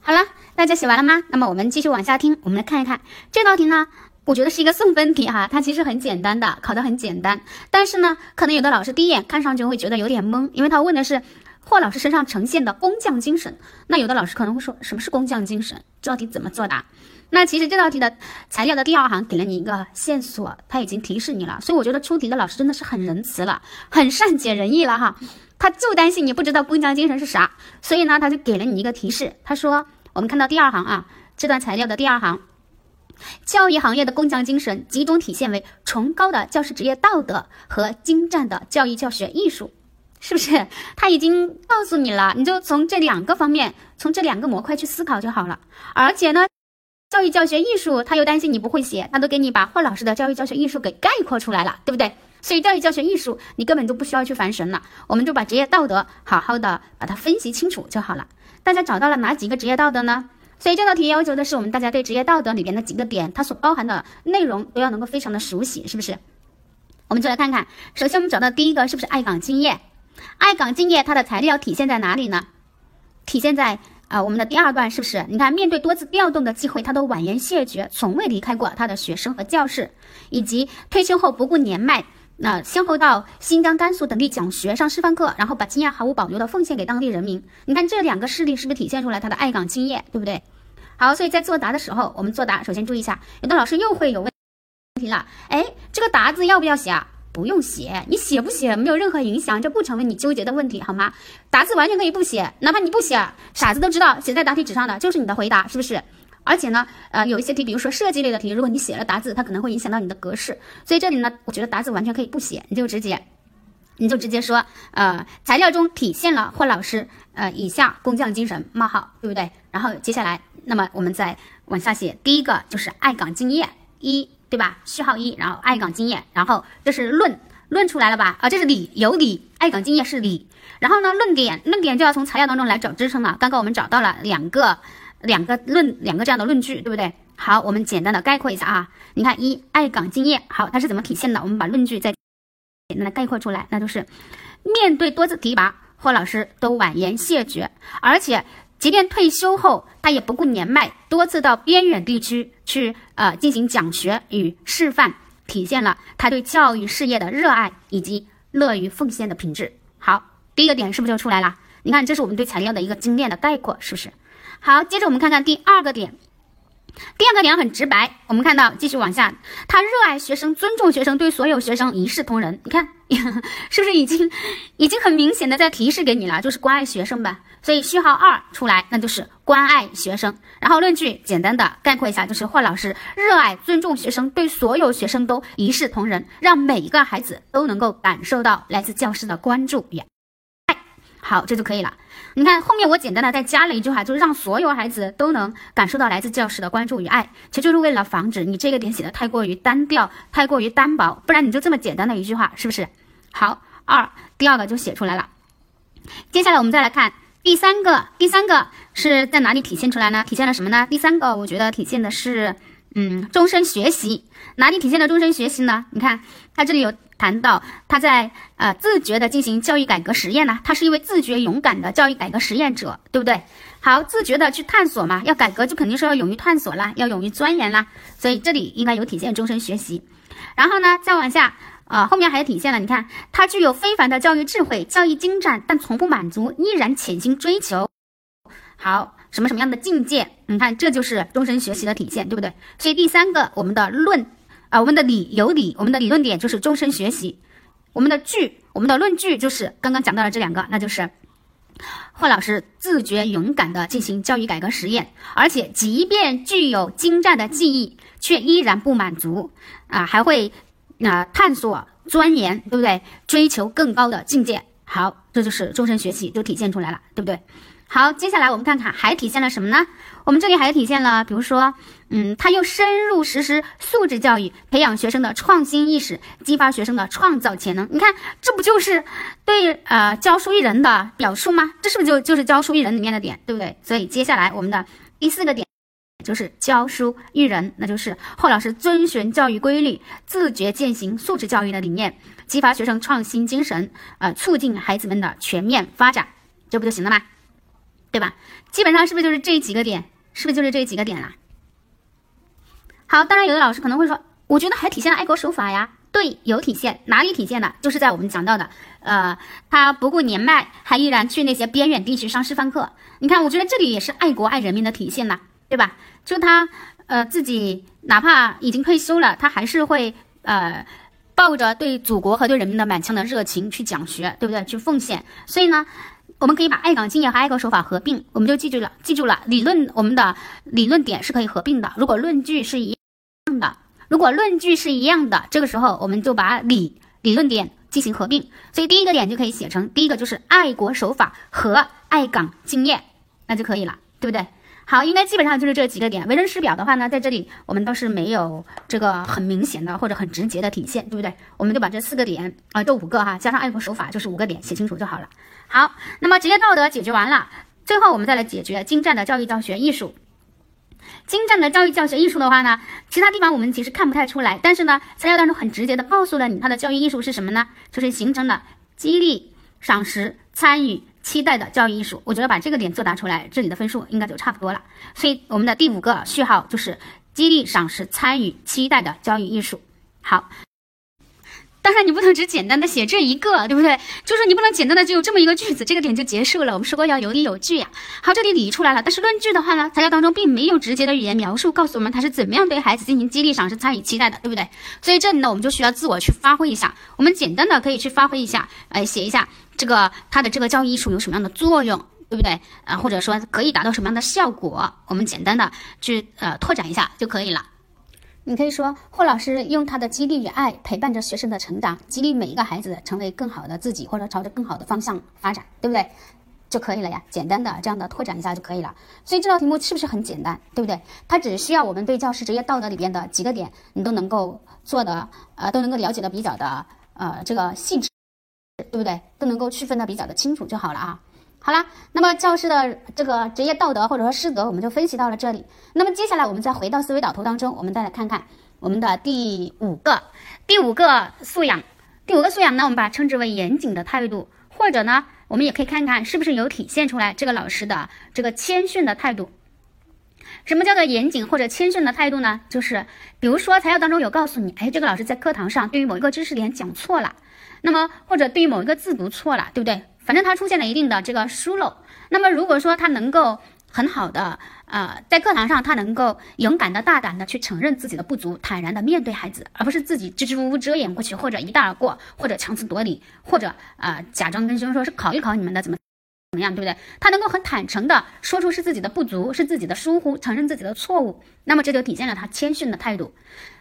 好了，大家写完了吗？那么我们继续往下听，我们来看一看这道题呢，我觉得是一个送分题哈，它其实很简单的，考的很简单。但是呢，可能有的老师第一眼看上去会觉得有点懵，因为他问的是霍老师身上呈现的工匠精神。那有的老师可能会说，什么是工匠精神？这道题怎么作答？那其实这道题的材料的第二行给了你一个线索，他已经提示你了。所以我觉得出题的老师真的是很仁慈了，很善解人意了哈。他就担心你不知道工匠精神是啥，所以呢，他就给了你一个提示。他说：“我们看到第二行啊，这段材料的第二行，教育行业的工匠精神集中体现为崇高的教师职业道德和精湛的教育教学艺术，是不是？他已经告诉你了，你就从这两个方面，从这两个模块去思考就好了。而且呢，教育教学艺术，他又担心你不会写，他都给你把霍老师的教育教学艺术给概括出来了，对不对？”所以教育教学艺术，你根本就不需要去烦神了，我们就把职业道德好好的把它分析清楚就好了。大家找到了哪几个职业道德呢？所以这道题要求的是我们大家对职业道德里边的几个点，它所包含的内容都要能够非常的熟悉，是不是？我们就来看看，首先我们找到第一个是不是爱岗敬业？爱岗敬业它的材料体现在哪里呢？体现在啊我们的第二段是不是？你看面对多次调动的机会，他都婉言谢绝，从未离开过他的学生和教室，以及退休后不顾年迈。那先后到新疆、甘肃等地讲学、上师范课，然后把经验毫无保留的奉献给当地人民。你看这两个事例是不是体现出来他的爱岗敬业，对不对？好，所以在作答的时候，我们作答首先注意一下，有的老师又会有问题了。哎，这个答字要不要写啊？不用写，你写不写没有任何影响，这不成为你纠结的问题，好吗？答字完全可以不写，哪怕你不写，傻子都知道写在答题纸上的就是你的回答，是不是？而且呢，呃，有一些题，比如说设计类的题，如果你写了答字，它可能会影响到你的格式。所以这里呢，我觉得答字完全可以不写，你就直接，你就直接说，呃，材料中体现了霍老师呃以下工匠精神冒号，对不对？然后接下来，那么我们再往下写，第一个就是爱岗敬业一，对吧？序号一，然后爱岗敬业，然后这是论论出来了吧？啊，这是理，有理，爱岗敬业是理。然后呢，论点，论点就要从材料当中来找支撑了。刚刚我们找到了两个。两个论两个这样的论据，对不对？好，我们简单的概括一下啊。你看，一爱岗敬业，好，它是怎么体现的？我们把论据再简单的概括出来，那就是面对多次提拔，霍老师都婉言谢绝，而且即便退休后，他也不顾年迈，多次到边远地区去呃进行讲学与示范，体现了他对教育事业的热爱以及乐于奉献的品质。好，第一个点是不是就出来了？你看，这是我们对材料的一个精炼的概括，是不是？好，接着我们看看第二个点。第二个点很直白，我们看到继续往下，他热爱学生，尊重学生，对所有学生一视同仁。你看，是不是已经已经很明显的在提示给你了，就是关爱学生吧？所以序号二出来，那就是关爱学生。然后论据简单的概括一下，就是霍老师热爱尊重学生，对所有学生都一视同仁，让每一个孩子都能够感受到来自教师的关注与爱。好，这就可以了。你看后面我简单的再加了一句话，就是让所有孩子都能感受到来自教师的关注与爱，其实就是为了防止你这个点写的太过于单调、太过于单薄，不然你就这么简单的一句话，是不是？好，二第二个就写出来了。接下来我们再来看第三个，第三个是在哪里体现出来呢？体现了什么呢？第三个我觉得体现的是，嗯，终身学习。哪里体现了终身学习呢？你看他这里有。谈到他在呃自觉的进行教育改革实验呢，他是一位自觉勇敢的教育改革实验者，对不对？好，自觉的去探索嘛，要改革就肯定是要勇于探索啦，要勇于钻研啦，所以这里应该有体现终身学习。然后呢，再往下，呃，后面还体现了，你看他具有非凡的教育智慧，教育精湛，但从不满足，依然潜心追求。好，什么什么样的境界？你看这就是终身学习的体现，对不对？所以第三个，我们的论。啊，我们的理有理，我们的理论点就是终身学习。我们的据，我们的论据就是刚刚讲到了这两个，那就是霍老师自觉勇敢的进行教育改革实验，而且即便具有精湛的技艺，却依然不满足啊，还会啊探索钻研，对不对？追求更高的境界。好，这就是终身学习就体现出来了，对不对？好，接下来我们看看还体现了什么呢？我们这里还体现了，比如说，嗯，他又深入实施素质教育，培养学生的创新意识，激发学生的创造潜能。你看，这不就是对呃教书育人的表述吗？这是不是就就是教书育人里面的点，对不对？所以接下来我们的第四个点就是教书育人，那就是霍老师遵循教育规律，自觉践行素质教育的理念，激发学生创新精神，呃，促进孩子们的全面发展，这不就行了吗？对吧？基本上是不是就是这几个点？是不是就是这几个点啦？好，当然有的老师可能会说，我觉得还体现了爱国守法呀。对，有体现，哪里体现的？就是在我们讲到的，呃，他不顾年迈，还依然去那些边远地区上师范课。你看，我觉得这里也是爱国爱人民的体现呐，对吧？就他，呃，自己哪怕已经退休了，他还是会，呃，抱着对祖国和对人民的满腔的热情去讲学，对不对？去奉献。所以呢。我们可以把爱岗敬业和爱国守法合并，我们就记住了，记住了理论，我们的理论点是可以合并的。如果论据是一样的，如果论据是一样的，这个时候我们就把理理论点进行合并。所以第一个点就可以写成，第一个就是爱国守法和爱岗敬业，那就可以了，对不对？好，应该基本上就是这几个点。为人师表的话呢，在这里我们倒是没有这个很明显的或者很直接的体现，对不对？我们就把这四个点啊，这五个哈，加上爱国守法，就是五个点，写清楚就好了。好，那么职业道德解决完了，最后我们再来解决精湛的教育教学艺术。精湛的教育教学艺术的话呢，其他地方我们其实看不太出来，但是呢，材料当中很直接的告诉了你，它的教育艺术是什么呢？就是形成了激励、赏识、参与。期待的教育艺术，我觉得把这个点作答出来，这里的分数应该就差不多了。所以我们的第五个序号就是激励、赏识、参与、期待的教育艺术。好，当然你不能只简单的写这一个，对不对？就是你不能简单的只有这么一个句子，这个点就结束了。我们说过要有理有据呀。好，这里理出来了，但是论据的话呢，材料当中并没有直接的语言描述告诉我们他是怎么样对孩子进行激励、赏识、参与、期待的，对不对？所以这里呢，我们就需要自我去发挥一下。我们简单的可以去发挥一下，哎，写一下。这个它的这个教育艺术有什么样的作用，对不对啊？或者说可以达到什么样的效果？我们简单的去呃拓展一下就可以了。你可以说霍老师用他的激励与爱陪伴着学生的成长，激励每一个孩子成为更好的自己，或者朝着更好的方向发展，对不对？就可以了呀。简单的这样的拓展一下就可以了。所以这道题目是不是很简单，对不对？它只需要我们对教师职业道德里边的几个点，你都能够做的呃都能够了解的比较的呃这个细致。对不对？都能够区分的比较的清楚就好了啊。好了，那么教师的这个职业道德或者说师德，我们就分析到了这里。那么接下来我们再回到思维导图当中，我们再来看看我们的第五个第五个素养。第五个素养呢，我们把它称之为严谨的态度，或者呢，我们也可以看看是不是有体现出来这个老师的这个谦逊的态度。什么叫做严谨或者谦逊的态度呢？就是比如说材料当中有告诉你，哎，这个老师在课堂上对于某一个知识点讲错了。那么或者对于某一个字读错了，对不对？反正他出现了一定的这个疏漏。那么如果说他能够很好的呃在课堂上，他能够勇敢的大胆的去承认自己的不足，坦然的面对孩子，而不是自己支支吾吾遮掩过去，或者一带而过，或者强词夺理，或者啊假装跟学生说是考一考你们的怎么怎么样，对不对？他能够很坦诚的说出是自己的不足，是自己的疏忽，承认自己的错误，那么这就体现了他谦逊的态度。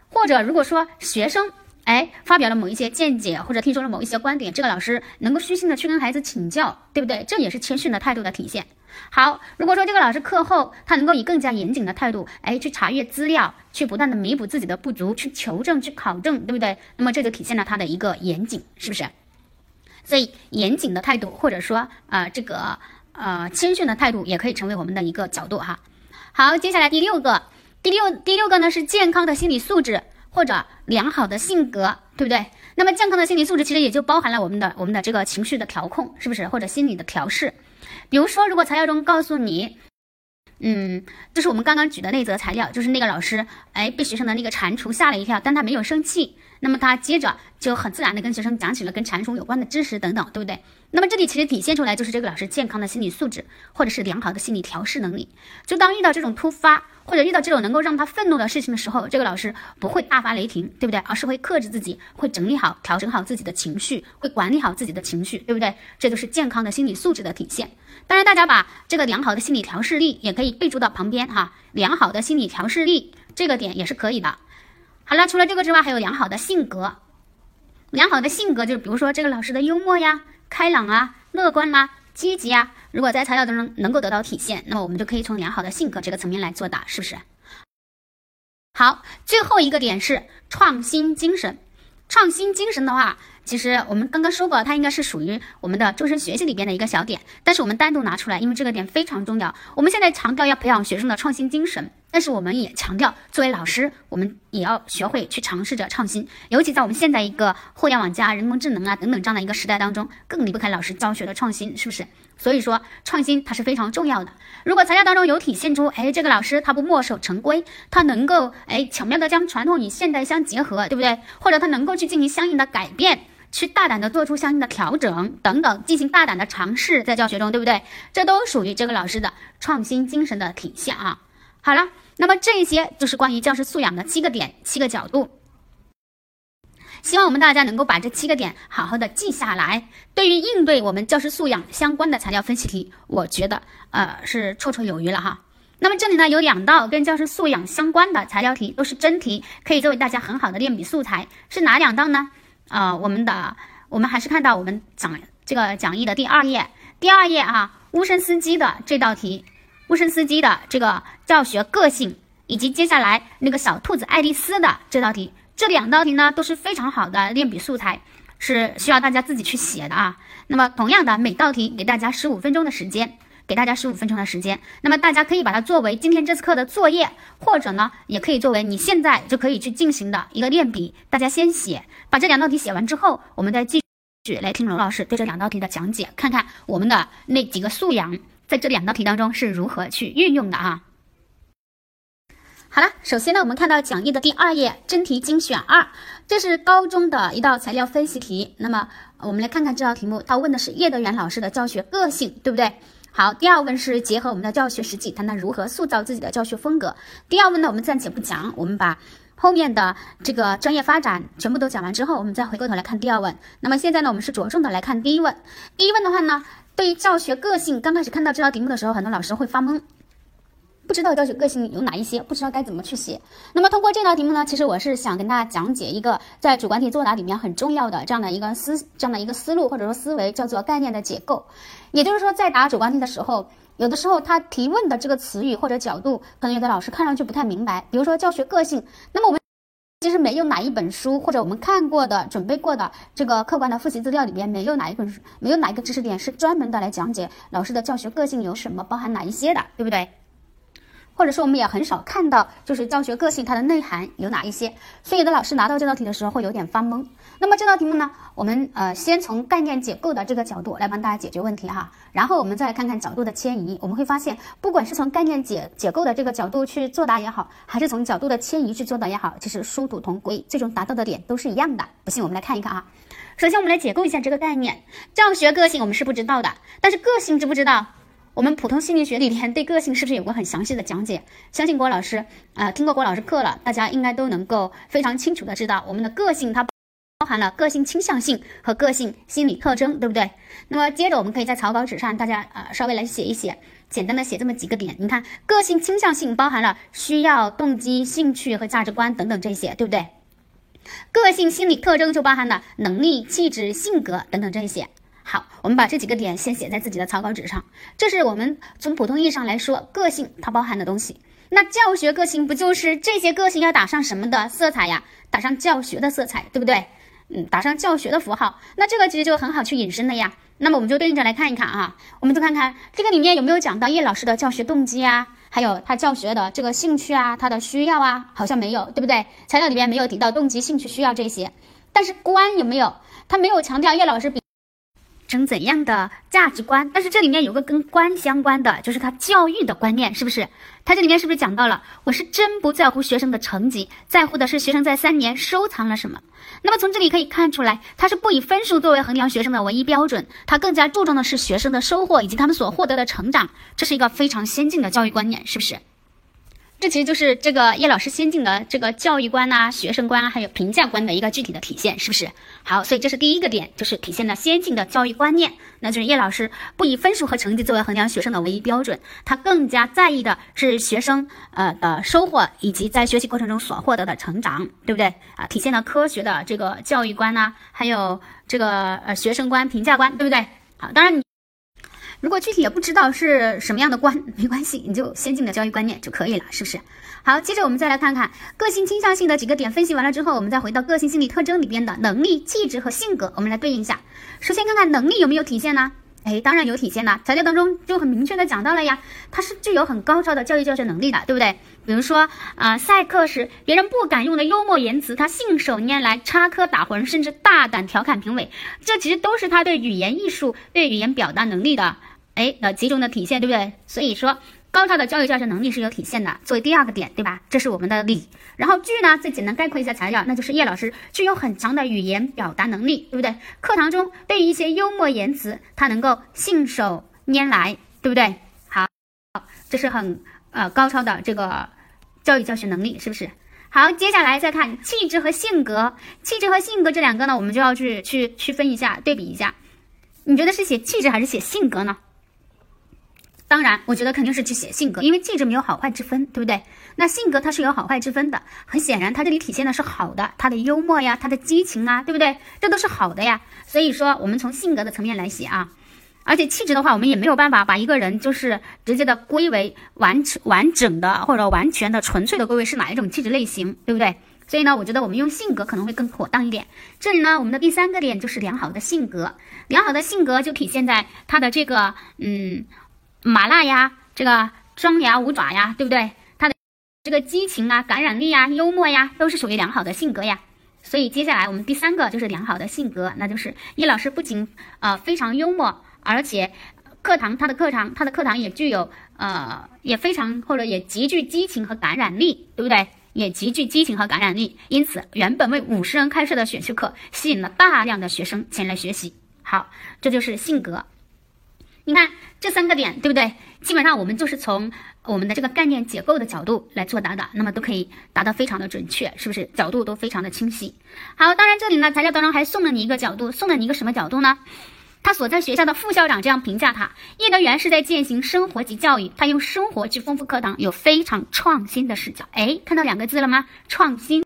或者如果说学生。哎，发表了某一些见解，或者听说了某一些观点，这个老师能够虚心的去跟孩子请教，对不对？这也是谦逊的态度的体现。好，如果说这个老师课后他能够以更加严谨的态度，哎，去查阅资料，去不断的弥补自己的不足，去求证，去考证，对不对？那么这就体现了他的一个严谨，是不是？所以严谨的态度，或者说啊这个呃谦逊的态度，也可以成为我们的一个角度哈。好，接下来第六个，第六第六个呢是健康的心理素质。或者良好的性格，对不对？那么健康的心理素质其实也就包含了我们的我们的这个情绪的调控，是不是？或者心理的调试。比如说，如果材料中告诉你，嗯，就是我们刚刚举的那则材料，就是那个老师，哎，被学生的那个蟾蜍吓了一跳，但他没有生气。那么他接着就很自然的跟学生讲起了跟蟾蜍有关的知识等等，对不对？那么这里其实体现出来就是这个老师健康的心理素质，或者是良好的心理调试能力。就当遇到这种突发或者遇到这种能够让他愤怒的事情的时候，这个老师不会大发雷霆，对不对？而是会克制自己，会整理好、调整好自己的情绪，会管理好自己的情绪，对不对？这就是健康的心理素质的体现。当然，大家把这个良好的心理调试力也可以备注到旁边哈。良好的心理调试力这个点也是可以的。好了，除了这个之外，还有良好的性格。良好的性格就是，比如说这个老师的幽默呀、开朗啊、乐观啦、积极啊，如果在材料当中能够得到体现，那么我们就可以从良好的性格这个层面来作答，是不是？好，最后一个点是创新精神。创新精神的话，其实我们刚刚说过，它应该是属于我们的终身学习里边的一个小点，但是我们单独拿出来，因为这个点非常重要。我们现在强调要培养学生的创新精神。但是我们也强调，作为老师，我们也要学会去尝试着创新。尤其在我们现在一个互联网加人工智能啊等等这样的一个时代当中，更离不开老师教学的创新，是不是？所以说，创新它是非常重要的。如果材料当中有体现出，哎，这个老师他不墨守成规，他能够哎巧妙的将传统与现代相结合，对不对？或者他能够去进行相应的改变，去大胆的做出相应的调整等等，进行大胆的尝试在教学中，对不对？这都属于这个老师的创新精神的体现啊。好了，那么这一些就是关于教师素养的七个点、七个角度。希望我们大家能够把这七个点好好的记下来。对于应对我们教师素养相关的材料分析题，我觉得呃是绰绰有余了哈。那么这里呢有两道跟教师素养相关的材料题，都是真题，可以作为大家很好的练笔素材。是哪两道呢？啊，我们的我们还是看到我们讲这个讲义的第二页，第二页啊，乌申斯基的这道题。乌申斯基的这个教学个性，以及接下来那个小兔子爱丽丝的这道题，这两道题呢都是非常好的练笔素材，是需要大家自己去写的啊。那么同样的，每道题给大家十五分钟的时间，给大家十五分钟的时间。那么大家可以把它作为今天这次课的作业，或者呢，也可以作为你现在就可以去进行的一个练笔。大家先写，把这两道题写完之后，我们再继续来听龙老师对这两道题的讲解，看看我们的那几个素养。在这两道题当中是如何去运用的啊？好了，首先呢，我们看到讲义的第二页真题精选二，这是高中的一道材料分析题。那么我们来看看这道题目，它问的是叶德元老师的教学个性，对不对？好，第二问是结合我们的教学实际，谈谈如何塑造自己的教学风格。第二问呢，我们暂且不讲，我们把后面的这个专业发展全部都讲完之后，我们再回过头来看第二问。那么现在呢，我们是着重的来看第一问。第一问的话呢？对于教学个性，刚开始看到这道题目的时候，很多老师会发懵，不知道教学个性有哪一些，不知道该怎么去写。那么通过这道题目呢，其实我是想跟大家讲解一个在主观题作答里面很重要的这样的一个思这样的一个思路或者说思维，叫做概念的结构。也就是说，在答主观题的时候，有的时候他提问的这个词语或者角度，可能有的老师看上去不太明白。比如说教学个性，那么我们。其实没有哪一本书或者我们看过的、准备过的这个客观的复习资料里边，没有哪一本书、没有哪一个知识点是专门的来讲解老师的教学个性有什么，包含哪一些的，对不对？或者说我们也很少看到，就是教学个性它的内涵有哪一些，所以有的老师拿到这道题的时候会有点发懵。那么这道题目呢，我们呃先从概念结构的这个角度来帮大家解决问题哈，然后我们再来看看角度的迁移。我们会发现，不管是从概念解解构的这个角度去作答也好，还是从角度的迁移去作答也好，其实殊途同归，最终达到的点都是一样的。不信我们来看一看啊。首先我们来解构一下这个概念，教学个性我们是不知道的，但是个性知不知道？我们普通心理学里边对个性是不是有过很详细的讲解？相信郭老师啊，听过郭老师课了，大家应该都能够非常清楚的知道，我们的个性它包含了个性倾向性和个性心理特征，对不对？那么接着我们可以在草稿纸上，大家呃稍微来写一写，简单的写这么几个点。你看，个性倾向性包含了需要、动机、兴趣和价值观等等这些，对不对？个性心理特征就包含了能力、气质、性格等等这些。好，我们把这几个点先写在自己的草稿纸上。这是我们从普通意义上来说，个性它包含的东西。那教学个性不就是这些个性要打上什么的色彩呀？打上教学的色彩，对不对？嗯，打上教学的符号。那这个其实就很好去引申了呀。那么我们就对应着来看一看啊，我们就看看这个里面有没有讲到叶老师的教学动机啊，还有他教学的这个兴趣啊，他的需要啊，好像没有，对不对？材料里面没有提到动机、兴趣、需要这些。但是观有没有？他没有强调叶老师比。成怎样的价值观？但是这里面有个跟观相关的，就是他教育的观念，是不是？他这里面是不是讲到了？我是真不在乎学生的成绩，在乎的是学生在三年收藏了什么。那么从这里可以看出来，他是不以分数作为衡量学生的唯一标准，他更加注重的是学生的收获以及他们所获得的成长。这是一个非常先进的教育观念，是不是？这其实就是这个叶老师先进的这个教育观呐、学生观啊，还有评价观的一个具体的体现，是不是？好，所以这是第一个点，就是体现了先进的教育观念。那就是叶老师不以分数和成绩作为衡量学生的唯一标准，他更加在意的是学生呃的收获以及在学习过程中所获得的成长，对不对啊？体现了科学的这个教育观呐，还有这个呃学生观、评价观，对不对？好，当然你。如果具体也不知道是什么样的观，没关系，你就先进的教育观念就可以了，是不是？好，接着我们再来看看个性倾向性的几个点分析完了之后，我们再回到个性心理特征里边的能力、气质和性格，我们来对应一下。首先看看能力有没有体现呢？哎，当然有体现啦，材料当中就很明确的讲到了呀，他是具有很高超的教育教学能力的，对不对？比如说啊，赛课时别人不敢用的幽默言辞，他信手拈来，插科打诨，甚至大胆调侃评委，这其实都是他对语言艺术、对语言表达能力的。哎，的集中的体现，对不对？所以说，高超的教育教学能力是有体现的。作为第二个点，对吧？这是我们的理。然后句呢，再简单概括一下材料，那就是叶老师具有很强的语言表达能力，对不对？课堂中对于一些幽默言辞，他能够信手拈来，对不对？好，这是很呃高超的这个教育教学能力，是不是？好，接下来再看气质和性格，气质和性格这两个呢，我们就要去去区分一下，对比一下。你觉得是写气质还是写性格呢？当然，我觉得肯定是去写性格，因为气质没有好坏之分，对不对？那性格它是有好坏之分的。很显然，它这里体现的是好的，他的幽默呀，他的激情啊，对不对？这都是好的呀。所以说，我们从性格的层面来写啊。而且气质的话，我们也没有办法把一个人就是直接的归为完完整的或者完全的纯粹的归为是哪一种气质类型，对不对？所以呢，我觉得我们用性格可能会更妥当一点。这里呢，我们的第三个点就是良好的性格，良好的性格就体现在他的这个嗯。麻辣呀，这个张牙舞爪呀，对不对？他的这个激情啊、感染力呀、幽默呀，都是属于良好的性格呀。所以接下来我们第三个就是良好的性格，那就是叶老师不仅呃非常幽默，而且课堂他的课堂他的课堂也具有呃也非常或者也极具激情和感染力，对不对？也极具激情和感染力，因此原本为五十人开设的选修课吸引了大量的学生前来学习。好，这就是性格。你看这三个点，对不对？基本上我们就是从我们的这个概念结构的角度来作答的，那么都可以答得非常的准确，是不是？角度都非常的清晰。好，当然这里呢，材料当中还送了你一个角度，送了你一个什么角度呢？他所在学校的副校长这样评价他：叶德元是在践行生活及教育，他用生活去丰富课堂，有非常创新的视角。哎，看到两个字了吗？创新。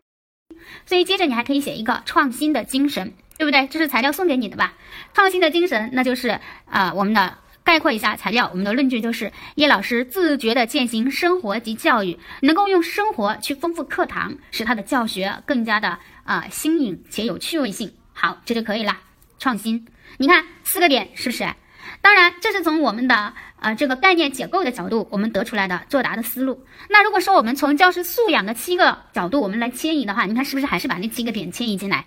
所以接着你还可以写一个创新的精神，对不对？这是材料送给你的吧？创新的精神，那就是啊，我们的。概括一下材料，我们的论据就是叶老师自觉地践行生活及教育，能够用生活去丰富课堂，使他的教学更加的啊新颖且有趣味性。好，这就可以了。创新，你看四个点是不是？当然，这是从我们的呃这个概念结构的角度，我们得出来的作答的思路。那如果说我们从教师素养的七个角度，我们来迁移的话，你看是不是还是把那七个点迁移进来？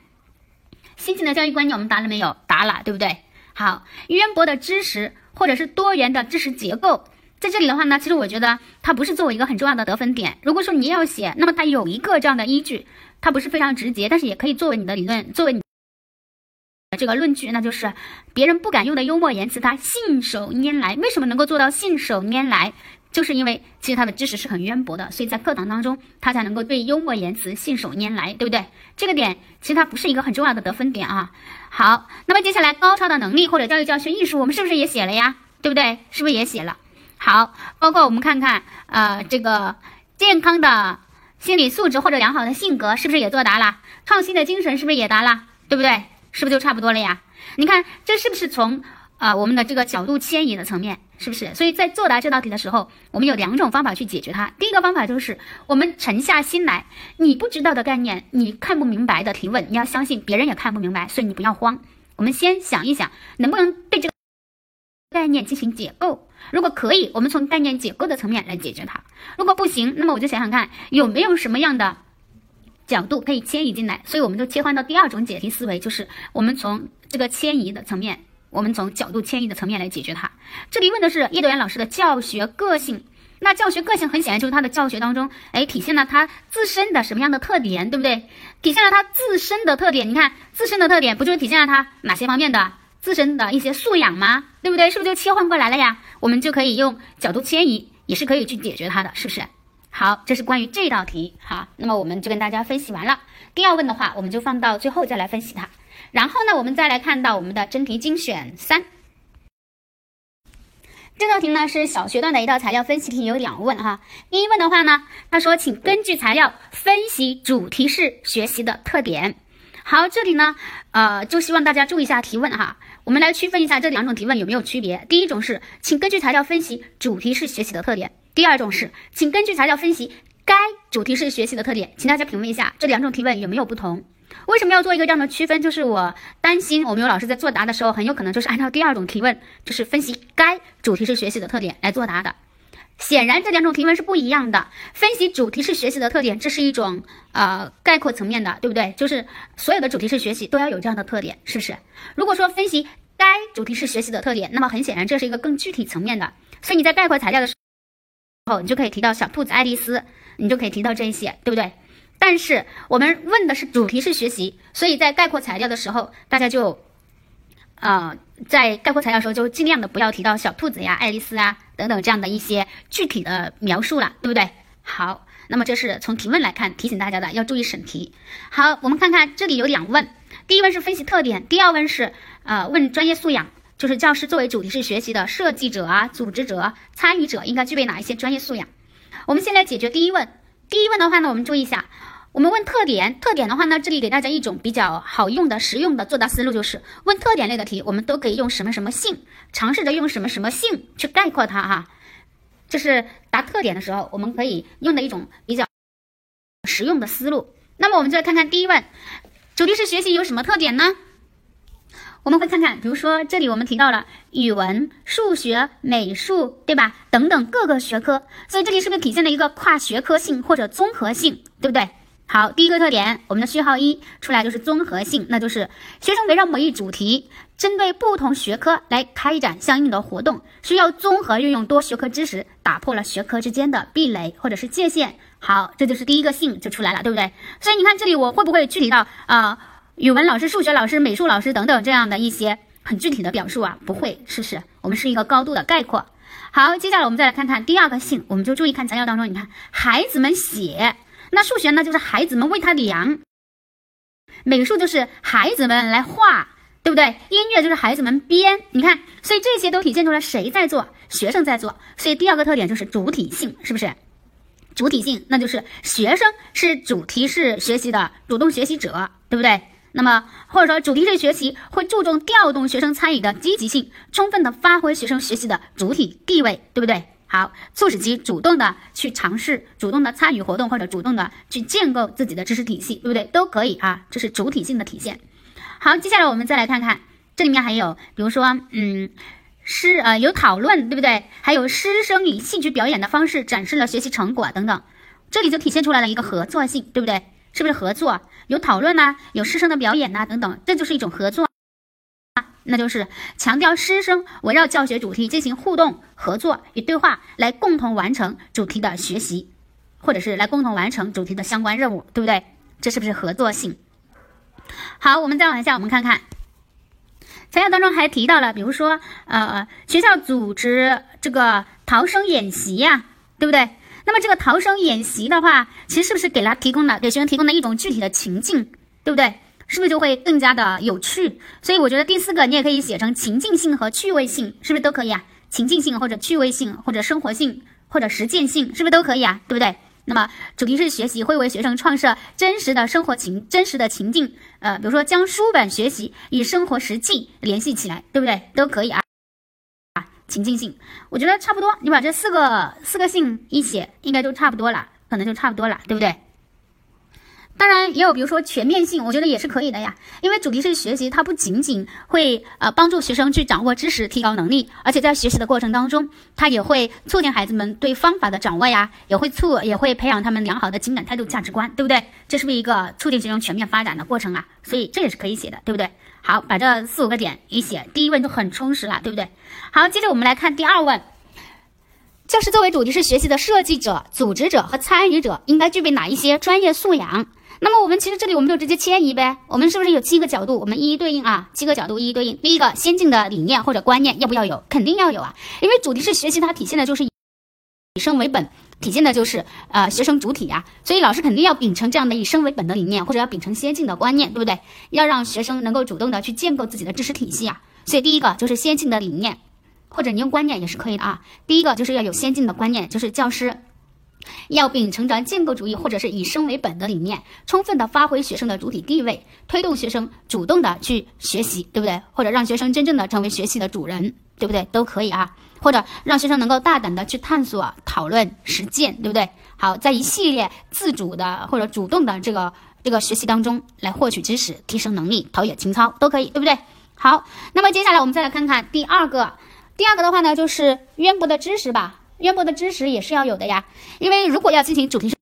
新型的教育观念我们答了没有？答了，对不对？好，渊博的知识。或者是多元的知识结构，在这里的话呢，其实我觉得它不是作为一个很重要的得分点。如果说你要写，那么它有一个这样的依据，它不是非常直接，但是也可以作为你的理论，作为你的这个论据，那就是别人不敢用的幽默言辞，他信手拈来。为什么能够做到信手拈来？就是因为其实他的知识是很渊博的，所以在课堂当中他才能够对幽默言辞信手拈来，对不对？这个点其实它不是一个很重要的得分点啊。好，那么接下来高超的能力或者教育教学艺术，我们是不是也写了呀？对不对？是不是也写了？好，包括我们看看，呃，这个健康的心理素质或者良好的性格是不是也作答了？创新的精神是不是也答了？对不对？是不是就差不多了呀？你看这是不是从啊我们的这个角度迁移的层面，是不是？所以在作答这道题的时候，我们有两种方法去解决它。第一个方法就是我们沉下心来，你不知道的概念，你看不明白的提问，你要相信别人也看不明白，所以你不要慌。我们先想一想，能不能对这个概念进行解构？如果可以，我们从概念解构的层面来解决它；如果不行，那么我就想想看有没有什么样的角度可以迁移进来。所以我们就切换到第二种解题思维，就是我们从这个迁移的层面，我们从角度迁移的层面来解决它。这里问的是叶德元老师的教学个性，那教学个性很显然就是他的教学当中，哎，体现了他自身的什么样的特点，对不对？体现了他自身的特点。你看自身的特点，不就是体现了他哪些方面的？自身的一些素养吗？对不对？是不是就切换过来了呀？我们就可以用角度迁移，也是可以去解决它的，是不是？好，这是关于这道题。好，那么我们就跟大家分析完了。第二问的话，我们就放到最后再来分析它。然后呢，我们再来看到我们的真题精选三。这道题呢是小学段的一道材料分析题，有两问哈。第一问的话呢，他说，请根据材料分析主题式学习的特点。好，这里呢，呃，就希望大家注意一下提问哈。我们来区分一下这两种提问有没有区别。第一种是，请根据材料分析主题式学习的特点；第二种是，请根据材料分析该主题式学习的特点。请大家品味一下这两种提问有没有不同？为什么要做一个这样的区分？就是我担心我们有老师在作答的时候，很有可能就是按照第二种提问，就是分析该主题式学习的特点来作答的。显然这两种提问是不一样的。分析主题式学习的特点，这是一种呃概括层面的，对不对？就是所有的主题式学习都要有这样的特点，是不是？如果说分析该主题式学习的特点，那么很显然这是一个更具体层面的。所以你在概括材料的时候，你就可以提到小兔子爱丽丝，你就可以提到这一些，对不对？但是我们问的是主题式学习，所以在概括材料的时候，大家就。呃，在概括材料的时候，就尽量的不要提到小兔子呀、爱丽丝啊等等这样的一些具体的描述了，对不对？好，那么这是从提问来看，提醒大家的要注意审题。好，我们看看这里有两问，第一问是分析特点，第二问是呃问专业素养，就是教师作为主题式学习的设计者啊、组织者、参与者，应该具备哪一些专业素养？我们先来解决第一问。第一问的话呢，我们注意一下。我们问特点，特点的话呢，这里给大家一种比较好用的、实用的作答思路，就是问特点类的题，我们都可以用什么什么性，尝试着用什么什么性去概括它哈。这是答特点的时候，我们可以用的一种比较实用的思路。那么我们就来看看第一问，主题式学习有什么特点呢？我们会看看，比如说这里我们提到了语文、数学、美术，对吧？等等各个学科，所以这里是不是体现了一个跨学科性或者综合性，对不对？好，第一个特点，我们的序号一出来就是综合性，那就是学生围绕某一主题，针对不同学科来开展相应的活动，需要综合运用多学科知识，打破了学科之间的壁垒或者是界限。好，这就是第一个性就出来了，对不对？所以你看这里我会不会具体到啊，语文老师、数学老师、美术老师等等这样的一些很具体的表述啊？不会，试试？我们是一个高度的概括。好，接下来我们再来看看第二个性，我们就注意看材料当中，你看孩子们写。那数学呢，就是孩子们为他量；美术就是孩子们来画，对不对？音乐就是孩子们编。你看，所以这些都体现出来谁在做？学生在做。所以第二个特点就是主体性，是不是？主体性，那就是学生是主题式学习的主动学习者，对不对？那么或者说主题式学习会注重调动学生参与的积极性，充分的发挥学生学习的主体地位，对不对？好，促使其主动的去尝试，主动的参与活动，或者主动的去建构自己的知识体系，对不对？都可以啊，这是主体性的体现。好，接下来我们再来看看，这里面还有，比如说，嗯，师呃有讨论，对不对？还有师生以戏剧表演的方式展示了学习成果等等，这里就体现出来了一个合作性，对不对？是不是合作？有讨论呐，有师生的表演呐，等等，这就是一种合作。那就是强调师生围绕教学主题进行互动、合作与对话，来共同完成主题的学习，或者是来共同完成主题的相关任务，对不对？这是不是合作性？好，我们再往下，我们看看材料当中还提到了，比如说，呃，学校组织这个逃生演习呀，对不对？那么这个逃生演习的话，其实是不是给他提供了给学生提供了一种具体的情境，对不对？是不是就会更加的有趣？所以我觉得第四个你也可以写成情境性和趣味性，是不是都可以啊？情境性或者趣味性或者生活性或者实践性，是不是都可以啊？对不对？那么主题式学习会为学生创设真实的生活情、真实的情境，呃，比如说将书本学习与生活实际联系起来，对不对？都可以啊。啊，情境性，我觉得差不多，你把这四个四个性一写，应该就差不多了，可能就差不多了，对不对？当然也有，比如说全面性，我觉得也是可以的呀。因为主题式学习，它不仅仅会呃帮助学生去掌握知识、提高能力，而且在学习的过程当中，它也会促进孩子们对方法的掌握呀，也会促也会培养他们良好的情感态度、价值观，对不对？这是不是一个促进学生全面发展的过程啊？所以这也是可以写的，对不对？好，把这四五个点一写，第一问就很充实了，对不对？好，接着我们来看第二问：教师作为主题式学习的设计者、组织者和参与者，应该具备哪一些专业素养？那么我们其实这里我们就直接迁移呗，我们是不是有七个角度？我们一一对应啊，七个角度一一对应。第一个，先进的理念或者观念要不要有？肯定要有啊，因为主题式学习它体现的就是以生为本，体现的就是呃学生主体呀，所以老师肯定要秉承这样的以生为本的理念，或者要秉承先进的观念，对不对？要让学生能够主动的去建构自己的知识体系啊。所以第一个就是先进的理念，或者你用观念也是可以的啊。第一个就是要有先进的观念，就是教师。要秉承着建构主义或者是以生为本的理念，充分的发挥学生的主体地位，推动学生主动的去学习，对不对？或者让学生真正的成为学习的主人，对不对？都可以啊。或者让学生能够大胆的去探索、讨论、实践，对不对？好，在一系列自主的或者主动的这个这个学习当中来获取知识、提升能力、陶冶情操，都可以，对不对？好，那么接下来我们再来看看第二个，第二个的话呢，就是渊博的知识吧。渊博的知识也是要有的呀，因为如果要进行主题式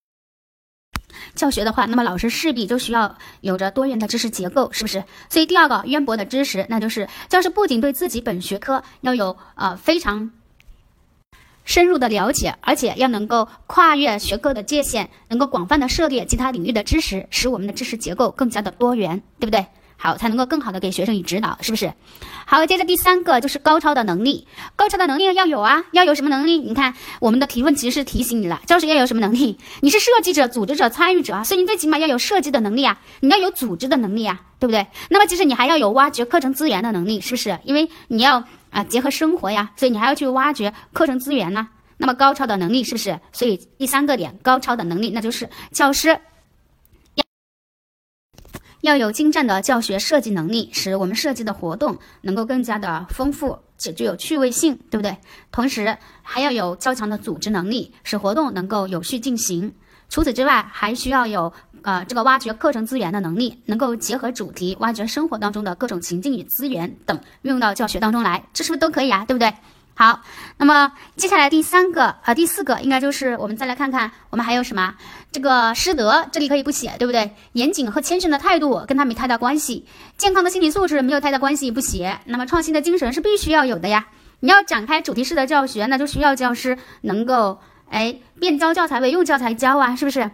教学的话，那么老师势必就需要有着多元的知识结构，是不是？所以第二个渊博的知识，那就是教师不仅对自己本学科要有呃非常深入的了解，而且要能够跨越学科的界限，能够广泛的涉猎其他领域的知识，使我们的知识结构更加的多元，对不对？好，才能够更好的给学生以指导，是不是？好，接着第三个就是高超的能力，高超的能力要有啊，要有什么能力？你看我们的提问其实是提醒你了，教师要有什么能力？你是设计者、组织者、参与者啊，所以你最起码要有设计的能力啊，你要有组织的能力啊，对不对？那么其实你还要有挖掘课程资源的能力，是不是？因为你要啊结合生活呀，所以你还要去挖掘课程资源呢。那么高超的能力是不是？所以第三个点，高超的能力，那就是教师。要有精湛的教学设计能力，使我们设计的活动能够更加的丰富且具有趣味性，对不对？同时还要有较强的组织能力，使活动能够有序进行。除此之外，还需要有呃这个挖掘课程资源的能力，能够结合主题，挖掘生活当中的各种情境与资源等，运用到教学当中来，这是不是都可以啊？对不对？好，那么接下来第三个呃第四个应该就是我们再来看看我们还有什么这个师德这里可以不写对不对？严谨和谦逊的态度跟他没太大关系，健康的心理素质没有太大关系不写。那么创新的精神是必须要有的呀。你要展开主题式的教学，那就需要教师能够哎变教教材为用教材教啊，是不是？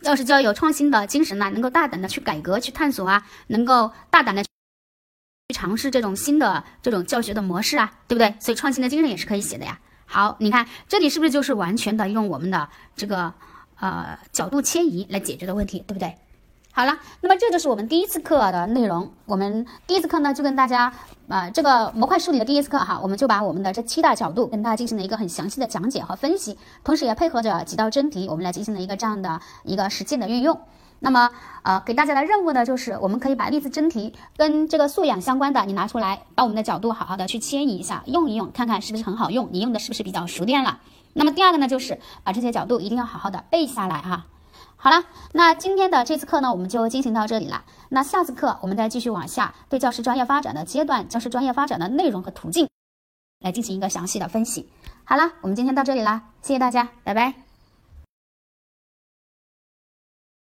教师就要有创新的精神呐，能够大胆的去改革去探索啊，能够大胆的。去尝试这种新的这种教学的模式啊，对不对？所以创新的精神也是可以写的呀。好，你看这里是不是就是完全的用我们的这个呃角度迁移来解决的问题，对不对？好了，那么这就是我们第一次课的内容。我们第一次课呢，就跟大家啊这个模块梳理的第一次课哈，我们就把我们的这七大角度跟大家进行了一个很详细的讲解和分析，同时也配合着几道真题，我们来进行了一个这样的一个实践的运用。那么，呃，给大家的任务呢，就是我们可以把例子真题跟这个素养相关的，你拿出来，把我们的角度好好的去迁移一下，用一用，看看是不是很好用，你用的是不是比较熟练了。那么第二个呢，就是把这些角度一定要好好的背下来哈。好了，那今天的这次课呢，我们就进行到这里了。那下次课我们再继续往下，对教师专业发展的阶段、教师专业发展的内容和途径，来进行一个详细的分析。好了，我们今天到这里啦，谢谢大家，拜拜。